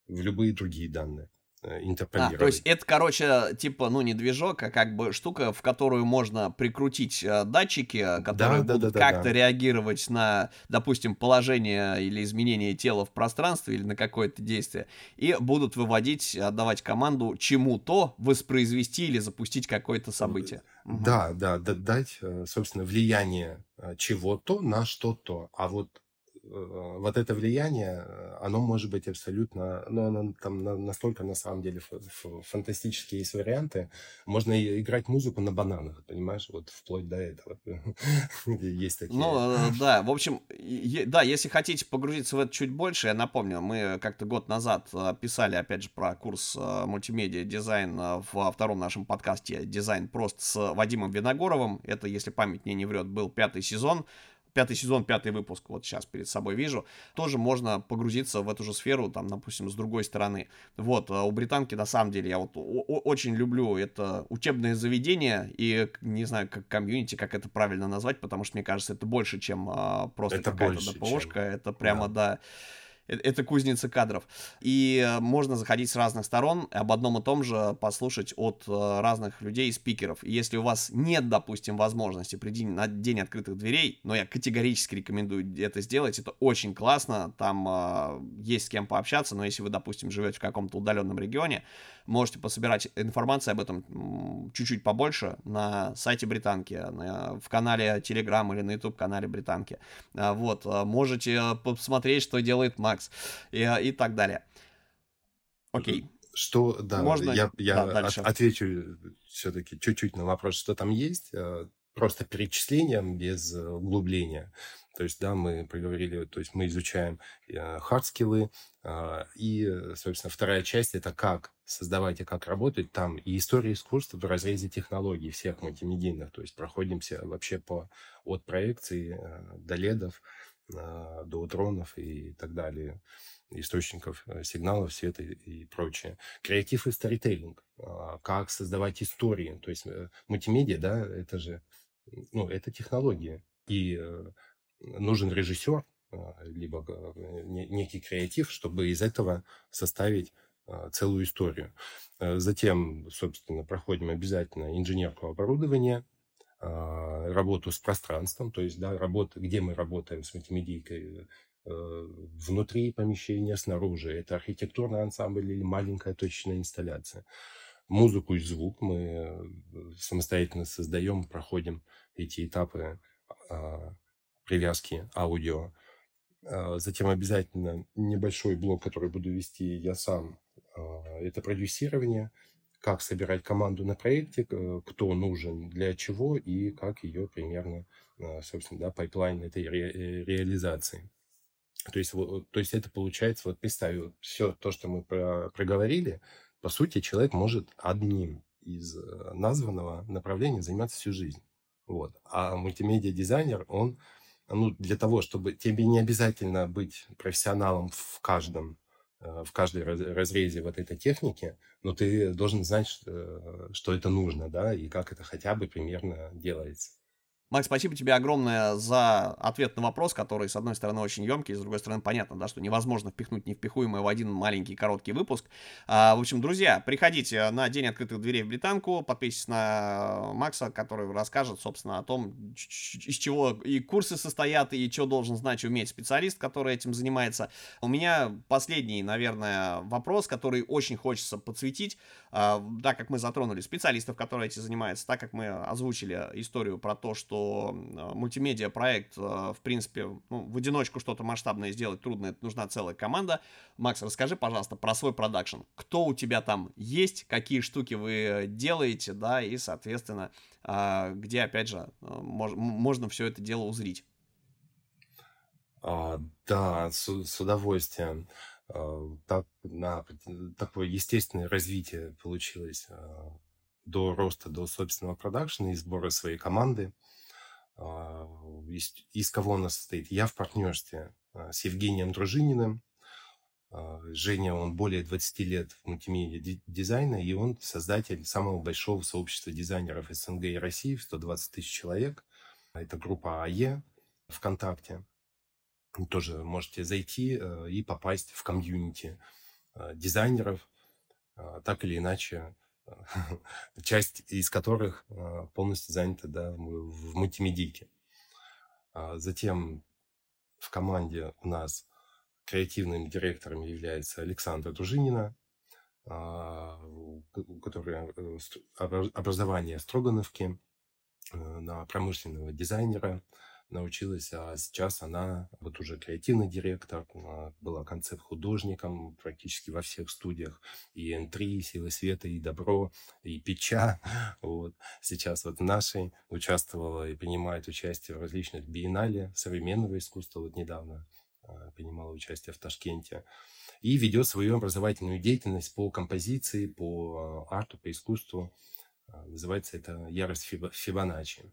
в любые другие данные интерполировать. А, то есть это, короче, типа, ну, не движок, а как бы штука, в которую можно прикрутить э, датчики, которые да, будут да, да, как-то да. реагировать на, допустим, положение или изменение тела в пространстве или на какое-то действие, и будут выводить, отдавать команду чему-то воспроизвести или запустить какое-то событие. Да, да, да, дать, э, собственно, влияние э, чего-то на что-то. А вот Э, вот это влияние, э, оно может быть абсолютно, ну, оно там настолько на самом деле фантастические есть варианты. Можно играть музыку на бананах, понимаешь, вот вплоть до этого. Есть такие. Ну, э, да, в общем, да, если хотите погрузиться в это чуть больше, я напомню, мы как-то год назад писали, опять же, про курс мультимедиа дизайн во втором нашем подкасте «Дизайн прост» с Вадимом Виногоровым. Это, если память мне не врет, был пятый сезон пятый сезон, пятый выпуск, вот сейчас перед собой вижу, тоже можно погрузиться в эту же сферу, там, допустим, с другой стороны. Вот, а у британки, на самом деле, я вот очень люблю это учебное заведение и, не знаю, как комьюнити, как это правильно назвать, потому что, мне кажется, это больше, чем а, просто какая-то ДПОшка, чем... это прямо, да, да это кузница кадров. И э, можно заходить с разных сторон, об одном и том же послушать от э, разных людей и спикеров. И если у вас нет, допустим, возможности прийти на день открытых дверей, но я категорически рекомендую это сделать, это очень классно, там э, есть с кем пообщаться, но если вы, допустим, живете в каком-то удаленном регионе, можете пособирать информацию об этом чуть-чуть побольше на сайте Британки, на, в канале Telegram или на YouTube-канале Британки. Вот, можете посмотреть, что делает Макс Макс и, и так далее. Окей. Что, да, Можно... я, я да, от, отвечу все-таки чуть-чуть на вопрос, что там есть, э, просто перечислением без углубления. То есть, да, мы проговорили, то есть мы изучаем хардскиллы, э, и, собственно, вторая часть – это как создавать и как работать там, и история искусства в разрезе технологий всех мультимедийных, то есть проходимся вообще по, от проекции э, до LED ов, до дронов и так далее, источников э, сигналов, света и прочее. Креатив и сторителлинг. А, как создавать истории. То есть э, мультимедиа, да, это же, ну, это технология. И э, нужен режиссер, либо некий креатив, чтобы из этого составить целую историю. Затем, собственно, проходим обязательно инженерку оборудования, а, работу с пространством, то есть да, работа, где мы работаем с мультимедийкой, э, внутри помещения, снаружи. Это архитектурный ансамбль или маленькая точечная инсталляция. Музыку и звук мы э, самостоятельно создаем, проходим эти этапы а, привязки аудио. А, затем обязательно небольшой блок, который буду вести я сам, это продюсирование – как собирать команду на проекте, кто нужен для чего и как ее примерно, а, собственно, да, пайплайн этой ре- э, реализации. То есть, вот, то есть это получается, вот представь, все то, что мы про- проговорили, по сути, человек может одним из э, названного направления заниматься всю жизнь. Вот. А мультимедиа-дизайнер, он ну, для того, чтобы тебе не обязательно быть профессионалом в каждом Э, в каждой разрезе вот этой техники, но ты должен знать, что, что это нужно, да, и как это хотя бы примерно делается. Макс, спасибо тебе огромное за ответ на вопрос, который, с одной стороны, очень емкий, с другой стороны, понятно, да, что невозможно впихнуть невпихуемое в один маленький короткий выпуск. А, в общем, друзья, приходите на День открытых дверей в Британку, подписывайтесь на Макса, который расскажет, собственно, о том, из чего и курсы состоят, и что должен знать и уметь специалист, который этим занимается. У меня последний, наверное, вопрос, который очень хочется подсветить, а, так как мы затронули специалистов, которые этим занимаются, так как мы озвучили историю про то, что что мультимедиа проект, в принципе, ну, в одиночку что-то масштабное сделать трудно, это нужна целая команда. Макс, расскажи, пожалуйста, про свой продакшн. Кто у тебя там есть, какие штуки вы делаете, да, и, соответственно, где, опять же, мож, можно все это дело узрить. А, да, с, с удовольствием. А, так, на, такое естественное развитие получилось а, до роста, до собственного продакшена и сбора своей команды. А, из, из кого она состоит? Я в партнерстве с Евгением Дружининым. Женя, он более 20 лет в мультимедиа дизайна, и он создатель самого большого сообщества дизайнеров СНГ и России, 120 тысяч человек. Это группа АЕ. ВКонтакте. Тоже можете зайти э, и попасть в комьюнити э, дизайнеров, э, так или иначе, часть из которых полностью занята да, в мультимедийке. А затем в команде у нас креативным директором является Александра Дружинина, а, которая образование Строгановки на промышленного дизайнера – научилась, а сейчас она вот уже креативный директор, а, была концепт-художником практически во всех студиях, и N3, и Силы Света, и Добро, и Печа, вот. Сейчас вот в нашей участвовала и принимает участие в различных биеннале современного искусства, вот недавно а, принимала участие в Ташкенте, и ведет свою образовательную деятельность по композиции, по а, арту, по искусству. Называется это «Ярость Фибоначчи».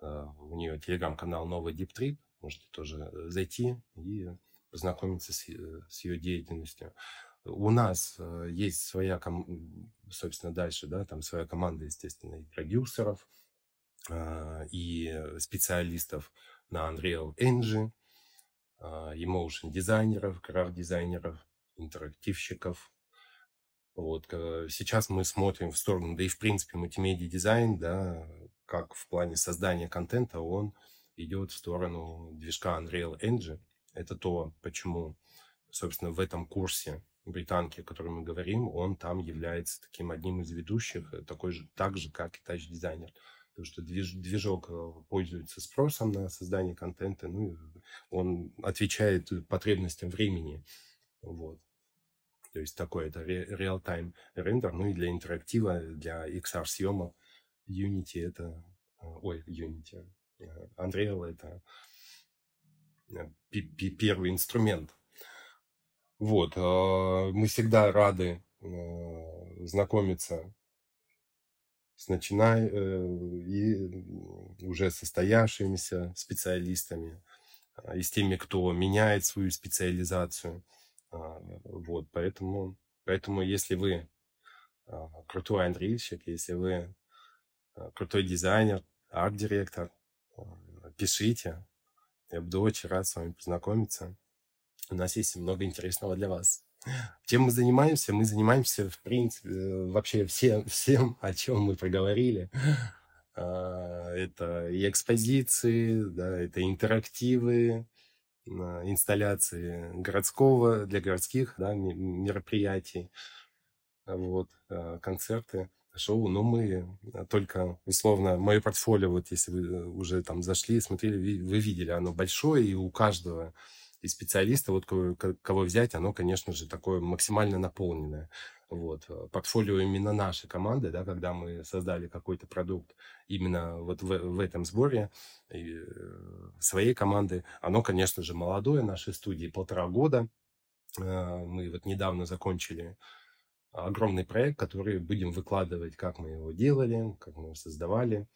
Э, у нее телеграм-канал «Новый Диптрип». Можете тоже э, зайти и познакомиться с, э, с ее деятельностью. У нас есть своя, собственно, дальше, да, там своя команда, естественно, и продюсеров, и специалистов на Unreal Engine, и motion дизайнеров, крафт-дизайнеров, интерактивщиков. Вот. Сейчас мы смотрим в сторону, да и в принципе мультимедиа дизайн, да, как в плане создания контента он идет в сторону движка Unreal Engine. Это то, почему, собственно, в этом курсе британки, о котором мы говорим, он там является таким одним из ведущих, э, такой же, так же, как и тач-дизайнер. Потому что движ, движок э, пользуется спросом на создание контента, ну, он отвечает потребностям времени. Вот. То есть такой это real-time рендер, ну и для интерактива, для XR-съемок Unity это... А, ой, Unity. Unreal это э, первый инструмент. Вот. Мы всегда рады э, знакомиться с начиная э, и уже состоявшимися специалистами и с теми, кто меняет свою специализацию. Вот, поэтому, поэтому если вы крутой андрейщик, если вы Э, крутой дизайнер, арт-директор, э, пишите. Я буду очень рад с вами познакомиться. У нас есть много интересного для вас. Чем мы занимаемся? Мы занимаемся, в принципе, э, вообще всем, всем о чем мы проговорили. А, это и экспозиции, да, это интерактивы, инсталляции городского, для городских да, мероприятий, вот, концерты шоу, но мы э, только, условно, мое портфолио, вот если вы э, уже там зашли, смотрели, вы видели, оно большое, и у каждого из специалиста, вот кого взять, оно, конечно же, такое максимально наполненное. Вот. Э, портфолио именно нашей команды, да, когда мы создали какой-то продукт именно вот в, в этом сборе и, своей команды, оно, конечно же, молодое, нашей студии полтора года. Мы вот недавно закончили огромный проект, который будем выкладывать, как мы его делали, как мы его создавали.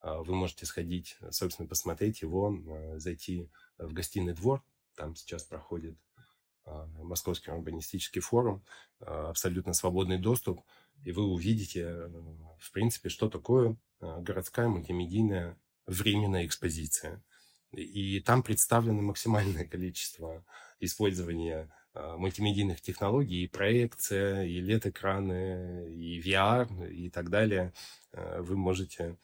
А, вы можете сходить, собственно, посмотреть его, а, зайти в гостиный двор. Там сейчас проходит а, Московский урбанистический форум, абсолютно свободный доступ, и вы увидите, в принципе, что такое городская мультимедийная временная экспозиция. И там представлено максимальное количество использования мультимедийных технологий, и проекция, и LED-экраны, и VR, и так далее, а, вы можете,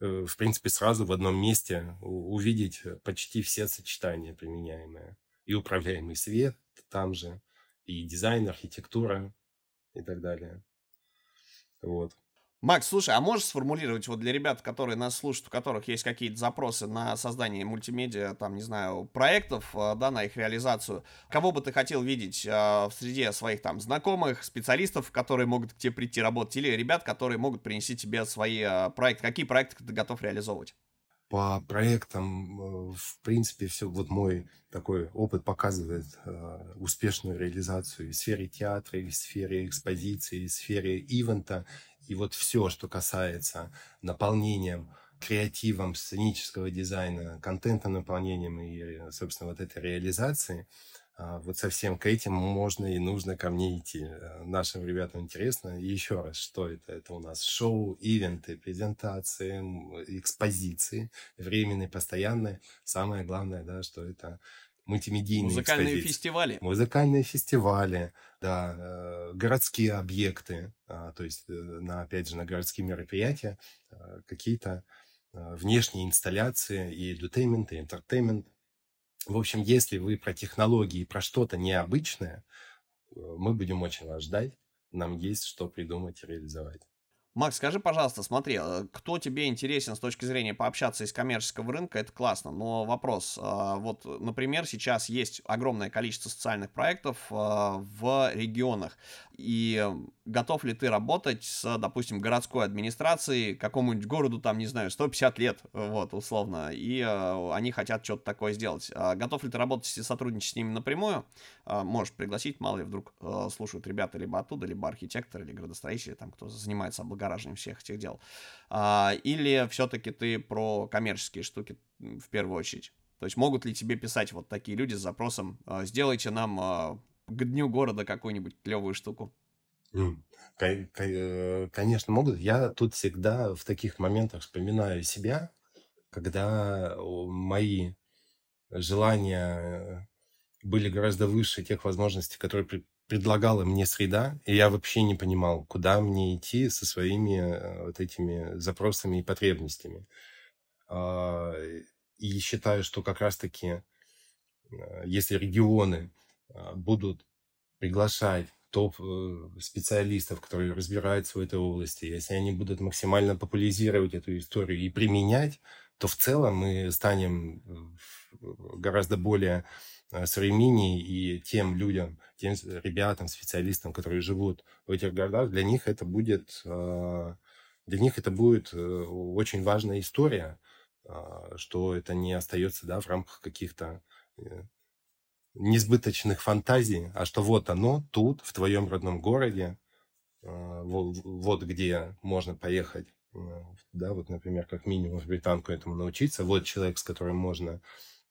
э, в принципе, сразу в одном месте увидеть почти все сочетания применяемые. И управляемый свет там же, и дизайн, архитектура и так далее. Вот. Макс, слушай, а можешь сформулировать вот для ребят, которые нас слушают, у которых есть какие-то запросы на создание мультимедиа, там, не знаю, проектов, э, да, на их реализацию, кого бы ты хотел видеть э, в среде своих там знакомых, специалистов, которые могут к тебе прийти работать, или ребят, которые могут принести тебе свои э, проекты? Какие проекты ты готов реализовывать? По проектам, в принципе, все вот мой такой опыт показывает э, успешную реализацию в сфере театра, в сфере экспозиции, в сфере ивента и вот все, что касается наполнением креативом сценического дизайна, контентом наполнением и, собственно, вот этой реализации, а, вот совсем к этим можно и нужно ко мне идти. Э, нашим ребятам интересно. Еще раз, что это? Это у нас шоу, ивенты, презентации, экспозиции, временные, постоянные. Самое главное, да, что это мультимедийные Музыкальные экспозиции. фестивали. Музыкальные фестивали, да, э, городские объекты, а, то есть, э, на, опять же, на городские мероприятия, какие-то внешние инсталляции и edutainment, и entertainment, в общем, если вы про технологии, про что-то необычное, э, мы будем очень вас ждать. Нам есть что придумать и реализовать. Макс, скажи, пожалуйста, смотри, э, кто тебе интересен с точки зрения пообщаться из коммерческого рынка, это классно, но вопрос, э, вот, например, сейчас есть огромное количество социальных проектов э, в регионах, и готов ли ты работать с, допустим, городской администрацией, какому-нибудь городу, там, не знаю, 150 лет, вот, условно, и они хотят что-то такое сделать. Готов ли ты работать и сотрудничать с ними напрямую? Можешь пригласить, мало ли вдруг слушают ребята либо оттуда, либо архитекторы, или градостроители, там, кто занимается облагорожением облагораживанием всех этих дел. А, или все-таки ты про коммерческие штуки в первую очередь? То есть могут ли тебе писать вот такие люди с запросом а, «сделайте нам а, к дню города какую-нибудь клевую штуку»? Э, конечно, могут. Я тут всегда в таких моментах вспоминаю себя, когда мои желания э, были гораздо выше тех возможностей, которые предлагала мне среда, и я вообще не понимал, куда мне идти со своими э, вот этими запросами и потребностями. А, и считаю, что как раз-таки, э, если регионы а, будут приглашать топ-специалистов, э, которые разбираются в этой области, если они будут максимально популяризировать эту историю и применять, то в целом мы станем гораздо более Э, современнее и тем людям, тем ребятам, специалистам, которые живут в этих городах, для них это будет, э, для них это будет э, очень важная история, что это не остается да, в рамках каких-то несбыточных фантазий, а что вот оно тут, в твоем родном городе, вот, вот где можно поехать, да, вот, например, как минимум в британку этому научиться, вот человек, с которым можно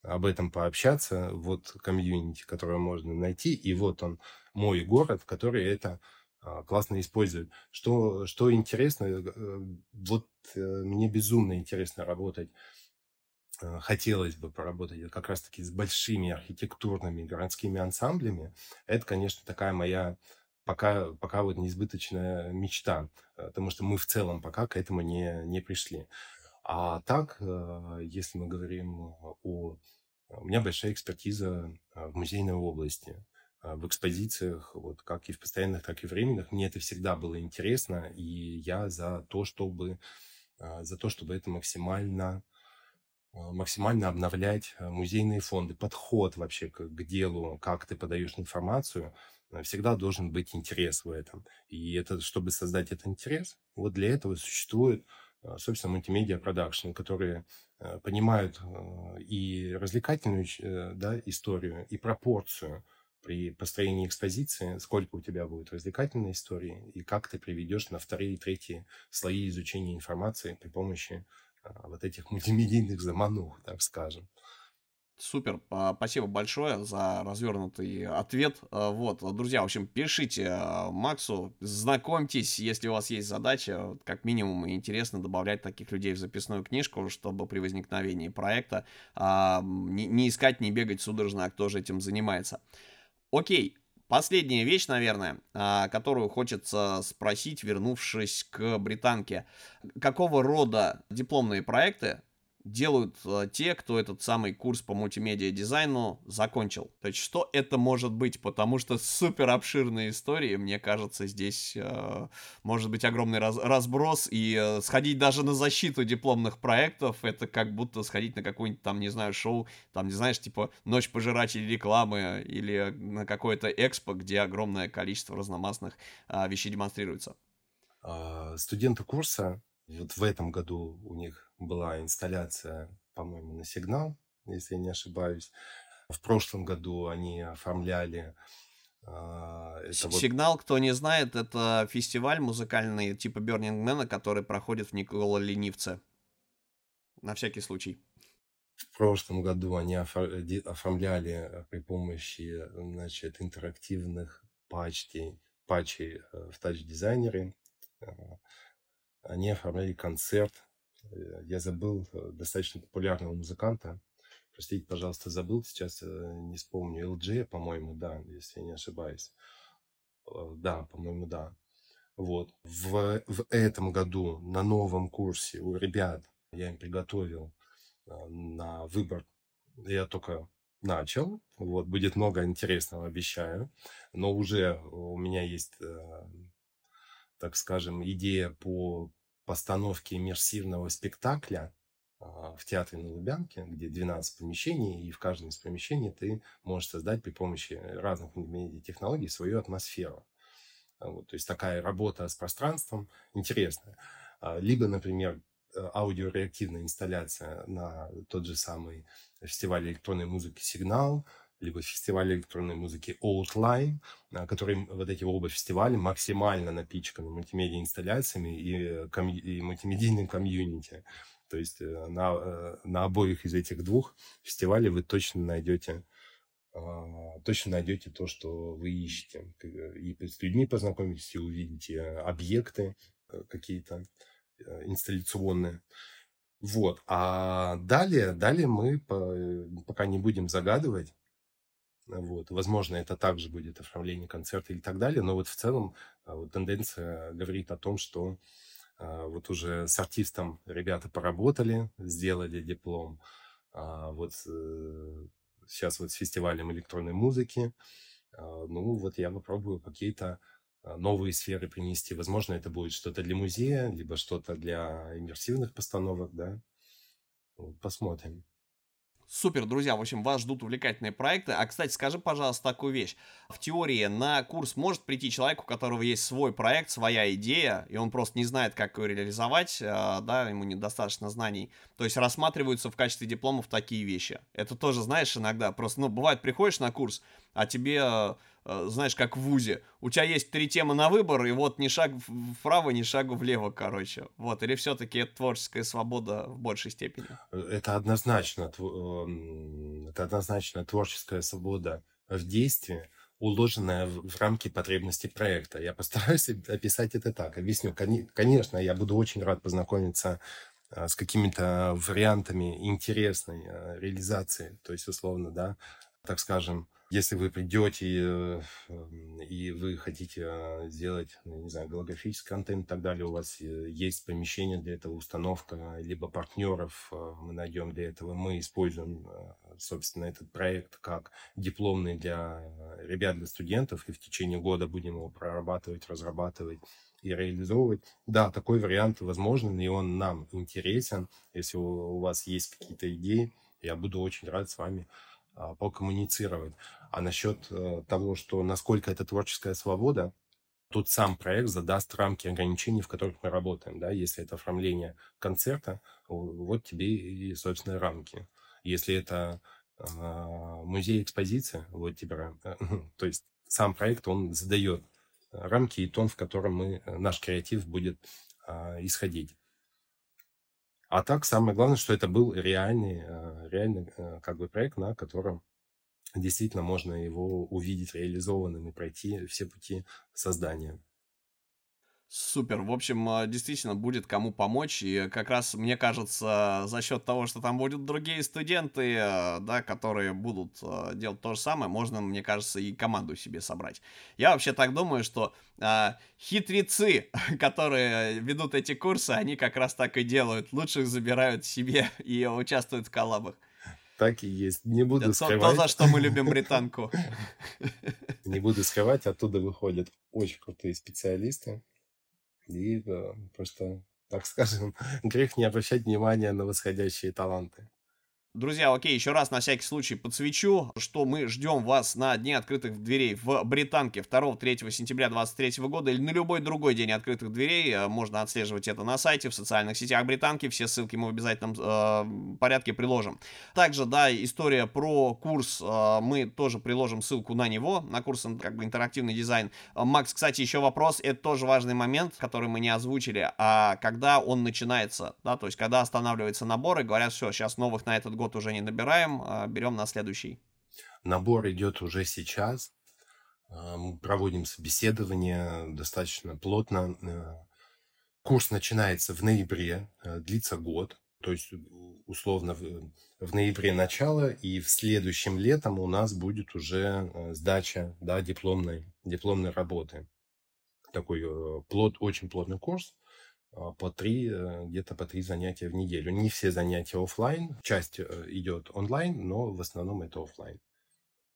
об этом пообщаться, вот комьюнити, которое можно найти, и вот он, мой город, который это а, классно использует. Что, что интересно, э, вот э, мне безумно интересно работать, э, хотелось бы поработать как раз-таки с большими архитектурными городскими ансамблями. Это, конечно, такая моя пока, пока вот неизбыточная мечта, потому что мы в целом пока к этому не, не пришли. А так, если мы говорим о у меня большая экспертиза а, в музейной области, а, в экспозициях, вот как и в постоянных, так и временных. Мне это всегда было интересно, и я за то, чтобы, а, за то, чтобы это максимально максимально обновлять музейные фонды, подход вообще к, к делу, как ты подаешь информацию, всегда должен быть интерес в этом. И это, чтобы создать этот интерес, вот для этого существует, собственно, мультимедиа продакшн, которые Э, понимают э, и развлекательную э, да, историю, и пропорцию при построении экспозиции, сколько у тебя будет развлекательной истории, и как ты приведешь на вторые и третьи слои изучения информации при помощи вот этих мультимедийных заманух, так скажем. Супер, спасибо большое за развернутый ответ. А, вот, друзья, в общем, пишите а, Максу, знакомьтесь, если у вас есть задача, как минимум интересно добавлять таких людей в записную книжку, чтобы при возникновении проекта а, не, не искать, не бегать судорожно, а кто же этим занимается. Окей, Последняя вещь, наверное, которую хочется спросить, вернувшись к британке. Какого рода дипломные проекты делают э, те, кто этот самый курс по мультимедиа дизайну закончил. То есть, что это может быть? Потому что супер обширные истории, мне кажется, здесь э, может быть огромный раз разброс, и э, сходить даже на защиту дипломных проектов, это как будто сходить на какое-нибудь там, не знаю, шоу, там, не знаешь, типа «Ночь пожирателей рекламы» или на какое-то экспо, где огромное количество разномастных э, вещей демонстрируется. А, студенты курса вот в этом году у них была инсталляция, по-моему, на сигнал, если я не ошибаюсь. В прошлом году они оформляли а, это Сигнал, вот... кто не знает, это фестиваль музыкальный типа Burning Man, который проходит в Никола Ленивце. На всякий случай. В прошлом году они оформляли при помощи значит, интерактивных патчей, патчей в тач-дизайнере. Они оформляли концерт. Я забыл достаточно популярного музыканта. Простите, пожалуйста, забыл сейчас, не вспомню. LG, по-моему, да, если я не ошибаюсь. Да, по-моему, да. Вот. В, в этом году на новом курсе у ребят я им приготовил на выбор. Я только начал. Вот, будет много интересного, обещаю. Но уже у меня есть, э, так скажем, идея по постановке иммерсивного спектакля а, в театре на Лубянке, где 12 помещений, и в каждом из помещений ты можешь создать при помощи разных медиатехнологий свою атмосферу. Вот, то есть такая работа с пространством интересная. А, либо, например, э, аудиореактивная инсталляция на тот же самый фестиваль электронной музыки «Сигнал», либо фестиваль электронной музыки Outline, а, который вот эти оба фестиваля максимально напичканы мультимедиа инсталляциями и, ком- и мультимедийным комьюнити. То есть э, на, э, на обоих из этих двух фестивалей вы точно найдете а, точно найдете то, что вы ищете. И с людьми познакомитесь, и увидите объекты э, какие-то э, инсталляционные. Вот. А далее, далее мы пока не будем загадывать. Вот. Возможно, это также будет оформление концерта и так далее. Но вот в целом а, вот тенденция говорит о том, что а, вот уже с артистом ребята поработали, сделали диплом. Вот э, сейчас вот с фестивалем электронной музыки. А, ну, вот я попробую какие-то а, новые сферы принести. Возможно, это будет что-то для музея, либо что-то для иммерсивных постановок, да. Посмотрим. Супер, друзья, в общем, вас ждут увлекательные проекты. А, кстати, скажи, пожалуйста, такую вещь. В теории на курс может прийти человек, у которого есть свой проект, своя идея, и он просто не знает, как ее реализовать, а, да, ему недостаточно знаний. То есть рассматриваются в качестве дипломов такие вещи. Это тоже, знаешь, иногда просто, ну, бывает, приходишь на курс, а тебе знаешь, как в ВУЗе. У тебя есть три темы на выбор, и вот ни шаг вправо, ни шагу влево, короче. Вот, или все-таки это творческая свобода в большей степени? Э, это однозначно, эм, это однозначно творческая свобода в действии, уложенная в, рамки потребностей проекта. Я постараюсь описать это так. Объясню. Конечно, я буду очень рад познакомиться э, с какими-то вариантами интересной реализации, то есть, условно, да, так скажем, если вы придете э, и вы хотите а, сделать, ну, не знаю, голографический контент и так далее, у вас э, есть помещение для этого, установка, либо партнеров мы найдем для этого, мы используем, собственно, этот проект как дипломный для ребят, для студентов, и в течение года будем его прорабатывать, разрабатывать и реализовывать. Да, такой вариант возможен, и он нам интересен. Если у вас есть какие-то идеи, я буду очень рад с вами покоммуницировать. А насчет э, того, что насколько это творческая свобода, тут сам проект задаст рамки ограничений, в которых мы работаем. Да? Если это оформление концерта, вот тебе и, собственно, рамки. Если это а, музей экспозиция, вот тебе То есть сам проект, он задает рамки и тон, в котором мы, э, наш креатив будет а, исходить. А так, самое главное, что это был реальный, э, реальный э, как бы проект, на котором действительно можно его увидеть реализованным и пройти все пути создания. Супер. В общем, э, действительно будет кому помочь. И как раз, мне кажется, за счет того, что там будут другие студенты, э, да, которые будут э, делать то же самое, можно, мне кажется, и команду себе собрать. Я вообще так думаю, что а, хитрецы, которые ведут эти курсы, они как раз так и делают. Лучших забирают себе и участвуют в коллабах. Так и есть. Не буду Это скрывать. То, за что мы любим британку. Не буду скрывать, оттуда выходят очень крутые специалисты. И да, просто, так скажем, грех не обращать внимания на восходящие таланты. Друзья, окей, еще раз на всякий случай подсвечу, что мы ждем вас на Дне открытых дверей в Британке 2-3 сентября 2023 года или на любой другой день открытых дверей. Э, можно отслеживать это на сайте, в социальных сетях Британки. Все ссылки мы в обязательном э, порядке приложим. Также, да, история про курс, э, мы тоже приложим ссылку на него, на курс как бы интерактивный дизайн. Э, Макс, кстати, еще вопрос, это тоже важный момент, который мы не озвучили, а когда он начинается, да, то есть когда останавливается набор и говорят, все, сейчас новых на этот год год уже не набираем, а берем на следующий. Набор идет уже сейчас. А, мы проводим собеседование достаточно плотно. Э, курс начинается в ноябре, э, длится год. То есть, условно, в, в ноябре начало, и в следующем летом у нас будет уже э, сдача да, дипломной, дипломной работы. Такой плот, очень плотный курс по три, где-то по три занятия в неделю. Не все занятия офлайн, часть идет онлайн, но в основном это офлайн.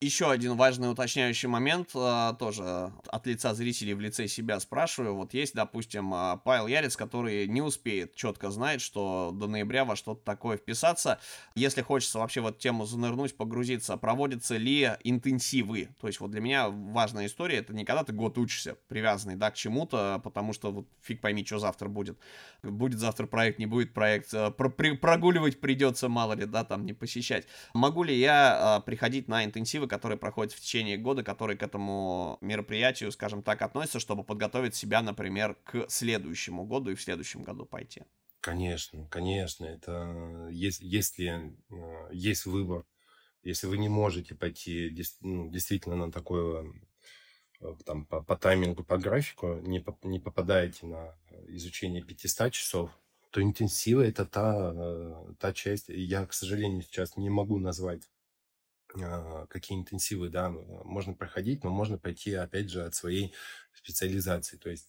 Еще один важный уточняющий момент, а, тоже от лица зрителей в лице себя спрашиваю. Вот есть, допустим, а, Павел Ярец, который не успеет четко знать, что до ноября во что-то такое вписаться. Если хочется вообще в эту тему занырнуть, погрузиться, проводятся ли интенсивы? То есть вот для меня важная история, это не когда ты год учишься, привязанный, да, к чему-то, потому что вот фиг пойми, что завтра будет. Будет завтра проект, не будет проект, а, про прогуливать придется, мало ли, да, там не посещать. Могу ли я приходить на интенсивы, которые проходят в течение года, которые к этому мероприятию, скажем так, относятся, чтобы подготовить себя, например, к следующему году и в следующем году пойти. Конечно, конечно. Это если э, есть выбор, если вы не можете пойти ну, действительно на такое э, там, по, по таймингу, по графику, не, по, не попадаете на изучение 500 часов, то интенсивы это та, э, та часть, я, к сожалению, сейчас не могу назвать какие интенсивы, да, можно проходить, но можно пойти, опять же, от своей специализации. То есть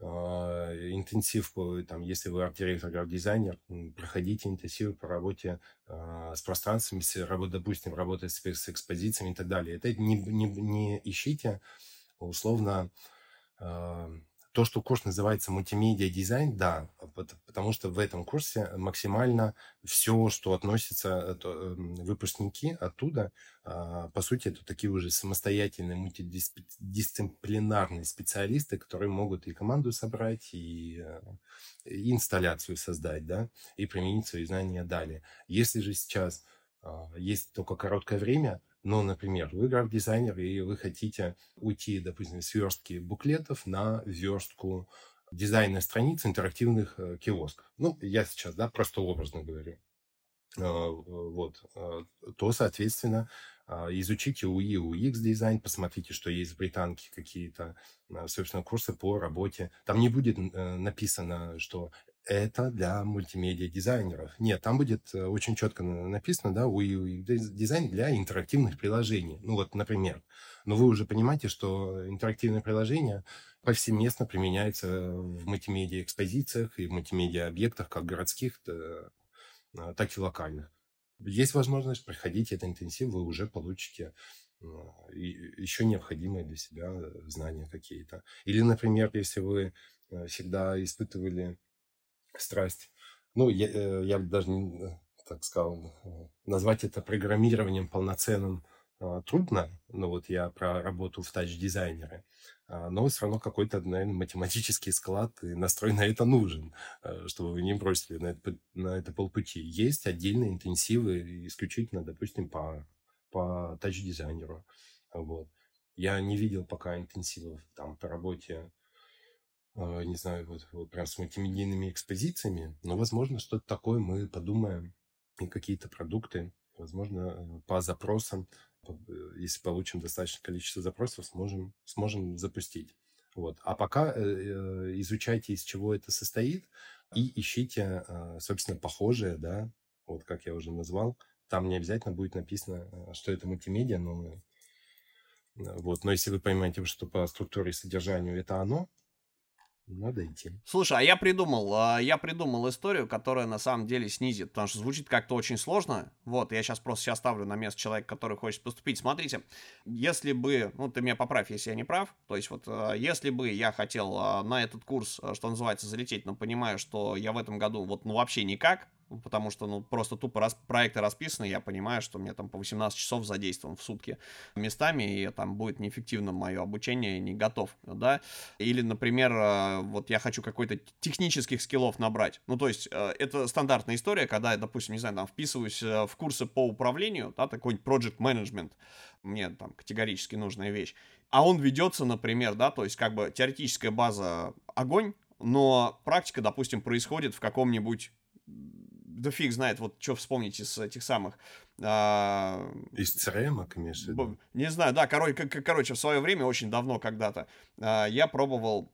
э, интенсив, там, если вы арт-директор, арт-дизайнер, проходите интенсивы по работе э, с пространствами, с, работ, допустим, работать с, экспозициями и так далее. Это не, не, не ищите условно э, то, что курс называется мультимедиа дизайн, да, потому что в этом курсе максимально все, что относится э, эм, выпускники оттуда, а, по сути, это такие уже самостоятельные мультидисциплинарные специалисты, которые могут и команду собрать, и, э, и инсталляцию создать, да, и применить свои знания далее. Если же сейчас а, есть только короткое время, ну, например, вы граф-дизайнер, и вы хотите уйти, допустим, с верстки буклетов на верстку дизайна страниц интерактивных э, киосков. Ну, я сейчас, да, просто образно говорю. А, вот. А, то, соответственно, а, изучите UI, UX дизайн, посмотрите, что есть в британке какие-то, собственно, курсы по работе. Там не будет э, написано, что это для мультимедиа дизайнеров. Нет, там будет э, очень четко написано, да, UI дизайн для интерактивных приложений. Ну вот, например. Но вы уже понимаете, что интерактивные приложения повсеместно применяются в мультимедиа экспозициях и в мультимедиа объектах, как городских, а, так и локальных. Есть возможность проходить этот интенсив, вы уже получите еще необходимые для себя знания какие-то. Или, например, если вы э, всегда испытывали страсть. Ну, я, э, я даже, э, так сказал, э, назвать это программированием полноценным трудно. Ну, вот я про работу в тач-дизайнере. А, но все равно какой-то, наверное, математический склад и настрой на это нужен, чтобы вы не бросили на это, на это полпути. Есть отдельные интенсивы исключительно, допустим, по, по тач-дизайнеру. Вот. Я не видел пока интенсивов там по работе а, не знаю, вот, вот прям с мультимедийными экспозициями, но, возможно, что-то такое мы подумаем, и какие-то продукты, возможно, э, по запросам, э, если получим достаточное количество запросов, сможем, сможем запустить. Вот. А пока э, изучайте, из чего это состоит, и ищите, собственно, похожие, да, вот как я уже назвал. Там не обязательно будет написано, что это мультимедиа, но вот. Но если вы понимаете, что по структуре и содержанию это оно, надо идти. Слушай, а я придумал, а, я придумал историю, которая на самом деле снизит, потому что звучит как-то очень сложно. Вот, я сейчас просто сейчас ставлю на место человека, который хочет поступить. Смотрите, если бы, ну ты меня поправь, если я не прав, то есть вот, а, если бы я хотел а, на этот курс, что называется, залететь, но понимаю, что я в этом году вот, ну вообще никак, потому что, ну, просто тупо раз, проекты расписаны, я понимаю, что мне там по 18 часов задействован в сутки местами, и там будет неэффективно мое обучение, не готов, да, или, например, э, вот я хочу какой-то технических скиллов набрать, ну, то есть, э, это стандартная история, когда я, допустим, не знаю, там, вписываюсь э, в курсы по управлению, да, такой project management, мне там категорически нужная вещь, а он ведется, например, да, то есть, как бы теоретическая база огонь, но практика, допустим, происходит в каком-нибудь да фиг знает, вот что вспомнить из этих самых... А... Из CRM, конечно. Не знаю, да, короче, короче, в свое время, очень давно когда-то, а, я пробовал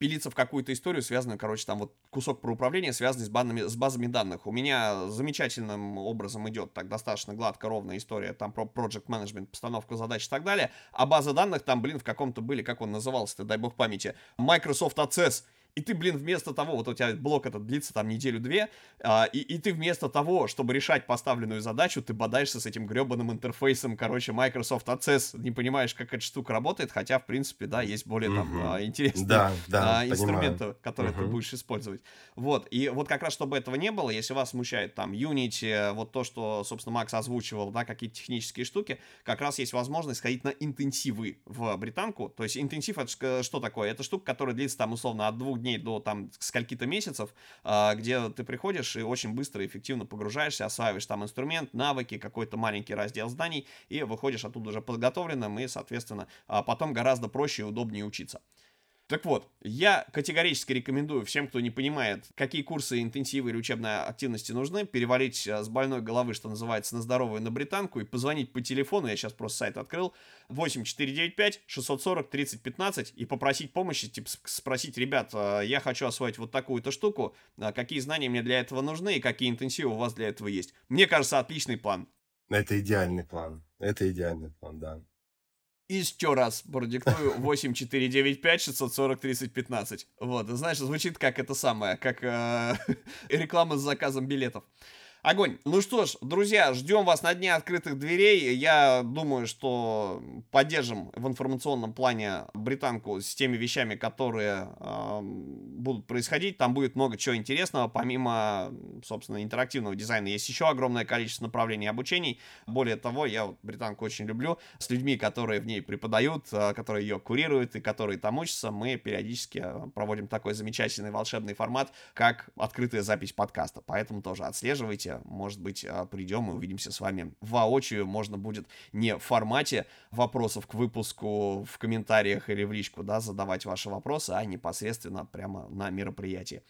пилиться в какую-то историю, связанную, короче, там вот кусок про управление, связанный с, банами, с базами данных. У меня замечательным образом идет так достаточно гладко, ровная история там про project management, постановку задач и так далее. А база данных там, блин, в каком-то были, как он назывался-то, дай бог памяти, Microsoft Access и ты, блин, вместо того, вот у тебя блок этот длится там неделю-две, а, и, и ты вместо того, чтобы решать поставленную задачу, ты бодаешься с этим гребаным интерфейсом, короче, Microsoft Access, не понимаешь, как эта штука работает, хотя, в принципе, да, есть более там угу. а, интересные да, да, а, инструменты, понимаю. которые угу. ты будешь использовать. Вот, и вот как раз, чтобы этого не было, если вас смущает там Unity, вот то, что, собственно, Макс озвучивал, да, какие-то технические штуки, как раз есть возможность сходить на интенсивы в британку, то есть интенсив это что такое? Это штука, которая длится там условно от двух дней до там скольки-то месяцев, а, где ты приходишь и очень быстро и эффективно погружаешься, осваиваешь там инструмент, навыки, какой-то маленький раздел зданий и выходишь оттуда уже подготовленным и, соответственно, а, потом гораздо проще и удобнее учиться. Так вот, я категорически рекомендую всем, кто не понимает, какие курсы интенсивы или учебной активности нужны, перевалить э, с больной головы, что называется, на здоровую на британку и позвонить по телефону, я сейчас просто сайт открыл, 8495 640 3015 и попросить помощи, типа спросить, ребят, э, я хочу освоить вот такую-то штуку, э, какие знания мне для этого нужны и какие интенсивы у вас для этого есть. Мне кажется, отличный план. Это идеальный план. Это идеальный план, да еще раз продиктую 8495 640 3015. Вот, знаешь, звучит как это самое, как э, реклама с заказом билетов. Огонь. Ну что ж, друзья, ждем вас на дне открытых дверей. Я думаю, что поддержим в информационном плане британку с теми вещами, которые э, будут происходить. Там будет много чего интересного. Помимо, собственно, интерактивного дизайна, есть еще огромное количество направлений обучений. Более того, я вот британку очень люблю. С людьми, которые в ней преподают, э, которые ее курируют и которые там учатся, мы периодически проводим такой замечательный волшебный формат, как открытая запись подкаста. Поэтому тоже отслеживайте давайте, может быть, а, придем и увидимся с вами воочию. Можно будет не в формате вопросов к выпуску в комментариях или в личку, да, задавать ваши вопросы, а непосредственно прямо на мероприятии.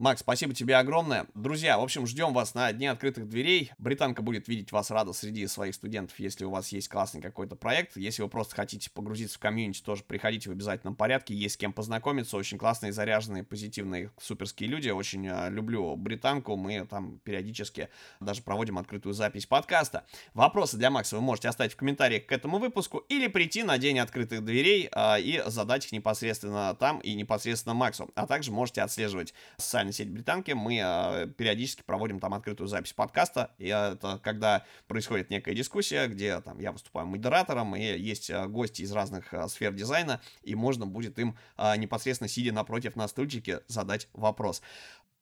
Макс, спасибо тебе огромное. Друзья, в общем, ждем вас на Дне открытых дверей. Британка будет видеть вас рада среди своих студентов, если у вас есть классный какой-то проект. Если вы просто хотите погрузиться в комьюнити, тоже приходите в обязательном порядке. Есть с кем познакомиться. Очень классные, заряженные, позитивные, суперские люди. Очень э, люблю Британку. Мы там периодически даже проводим открытую запись подкаста. Вопросы для Макса вы можете оставить в комментариях к этому выпуску или прийти на День открытых дверей э, и задать их непосредственно там и непосредственно Максу. А также можете отслеживать социальные социальной сети британки, мы э, периодически проводим там открытую запись подкаста. И это когда происходит некая дискуссия, где там я выступаю модератором, и есть э, гости из разных э, сфер дизайна, и можно будет им непосредственно сидя напротив на стульчике задать вопрос.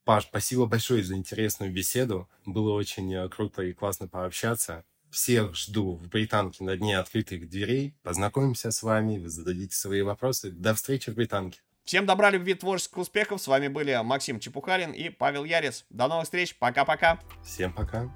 Паш, спасибо большое за интересную беседу. Было очень круто и классно пообщаться. Всех жду в Британке на дне открытых дверей. Познакомимся с вами, вы зададите свои вопросы. До встречи в Британке. Всем добра, любви, творческих успехов. С вами были Максим Чепухарин и Павел Ярец. До новых встреч. Пока-пока. Всем пока.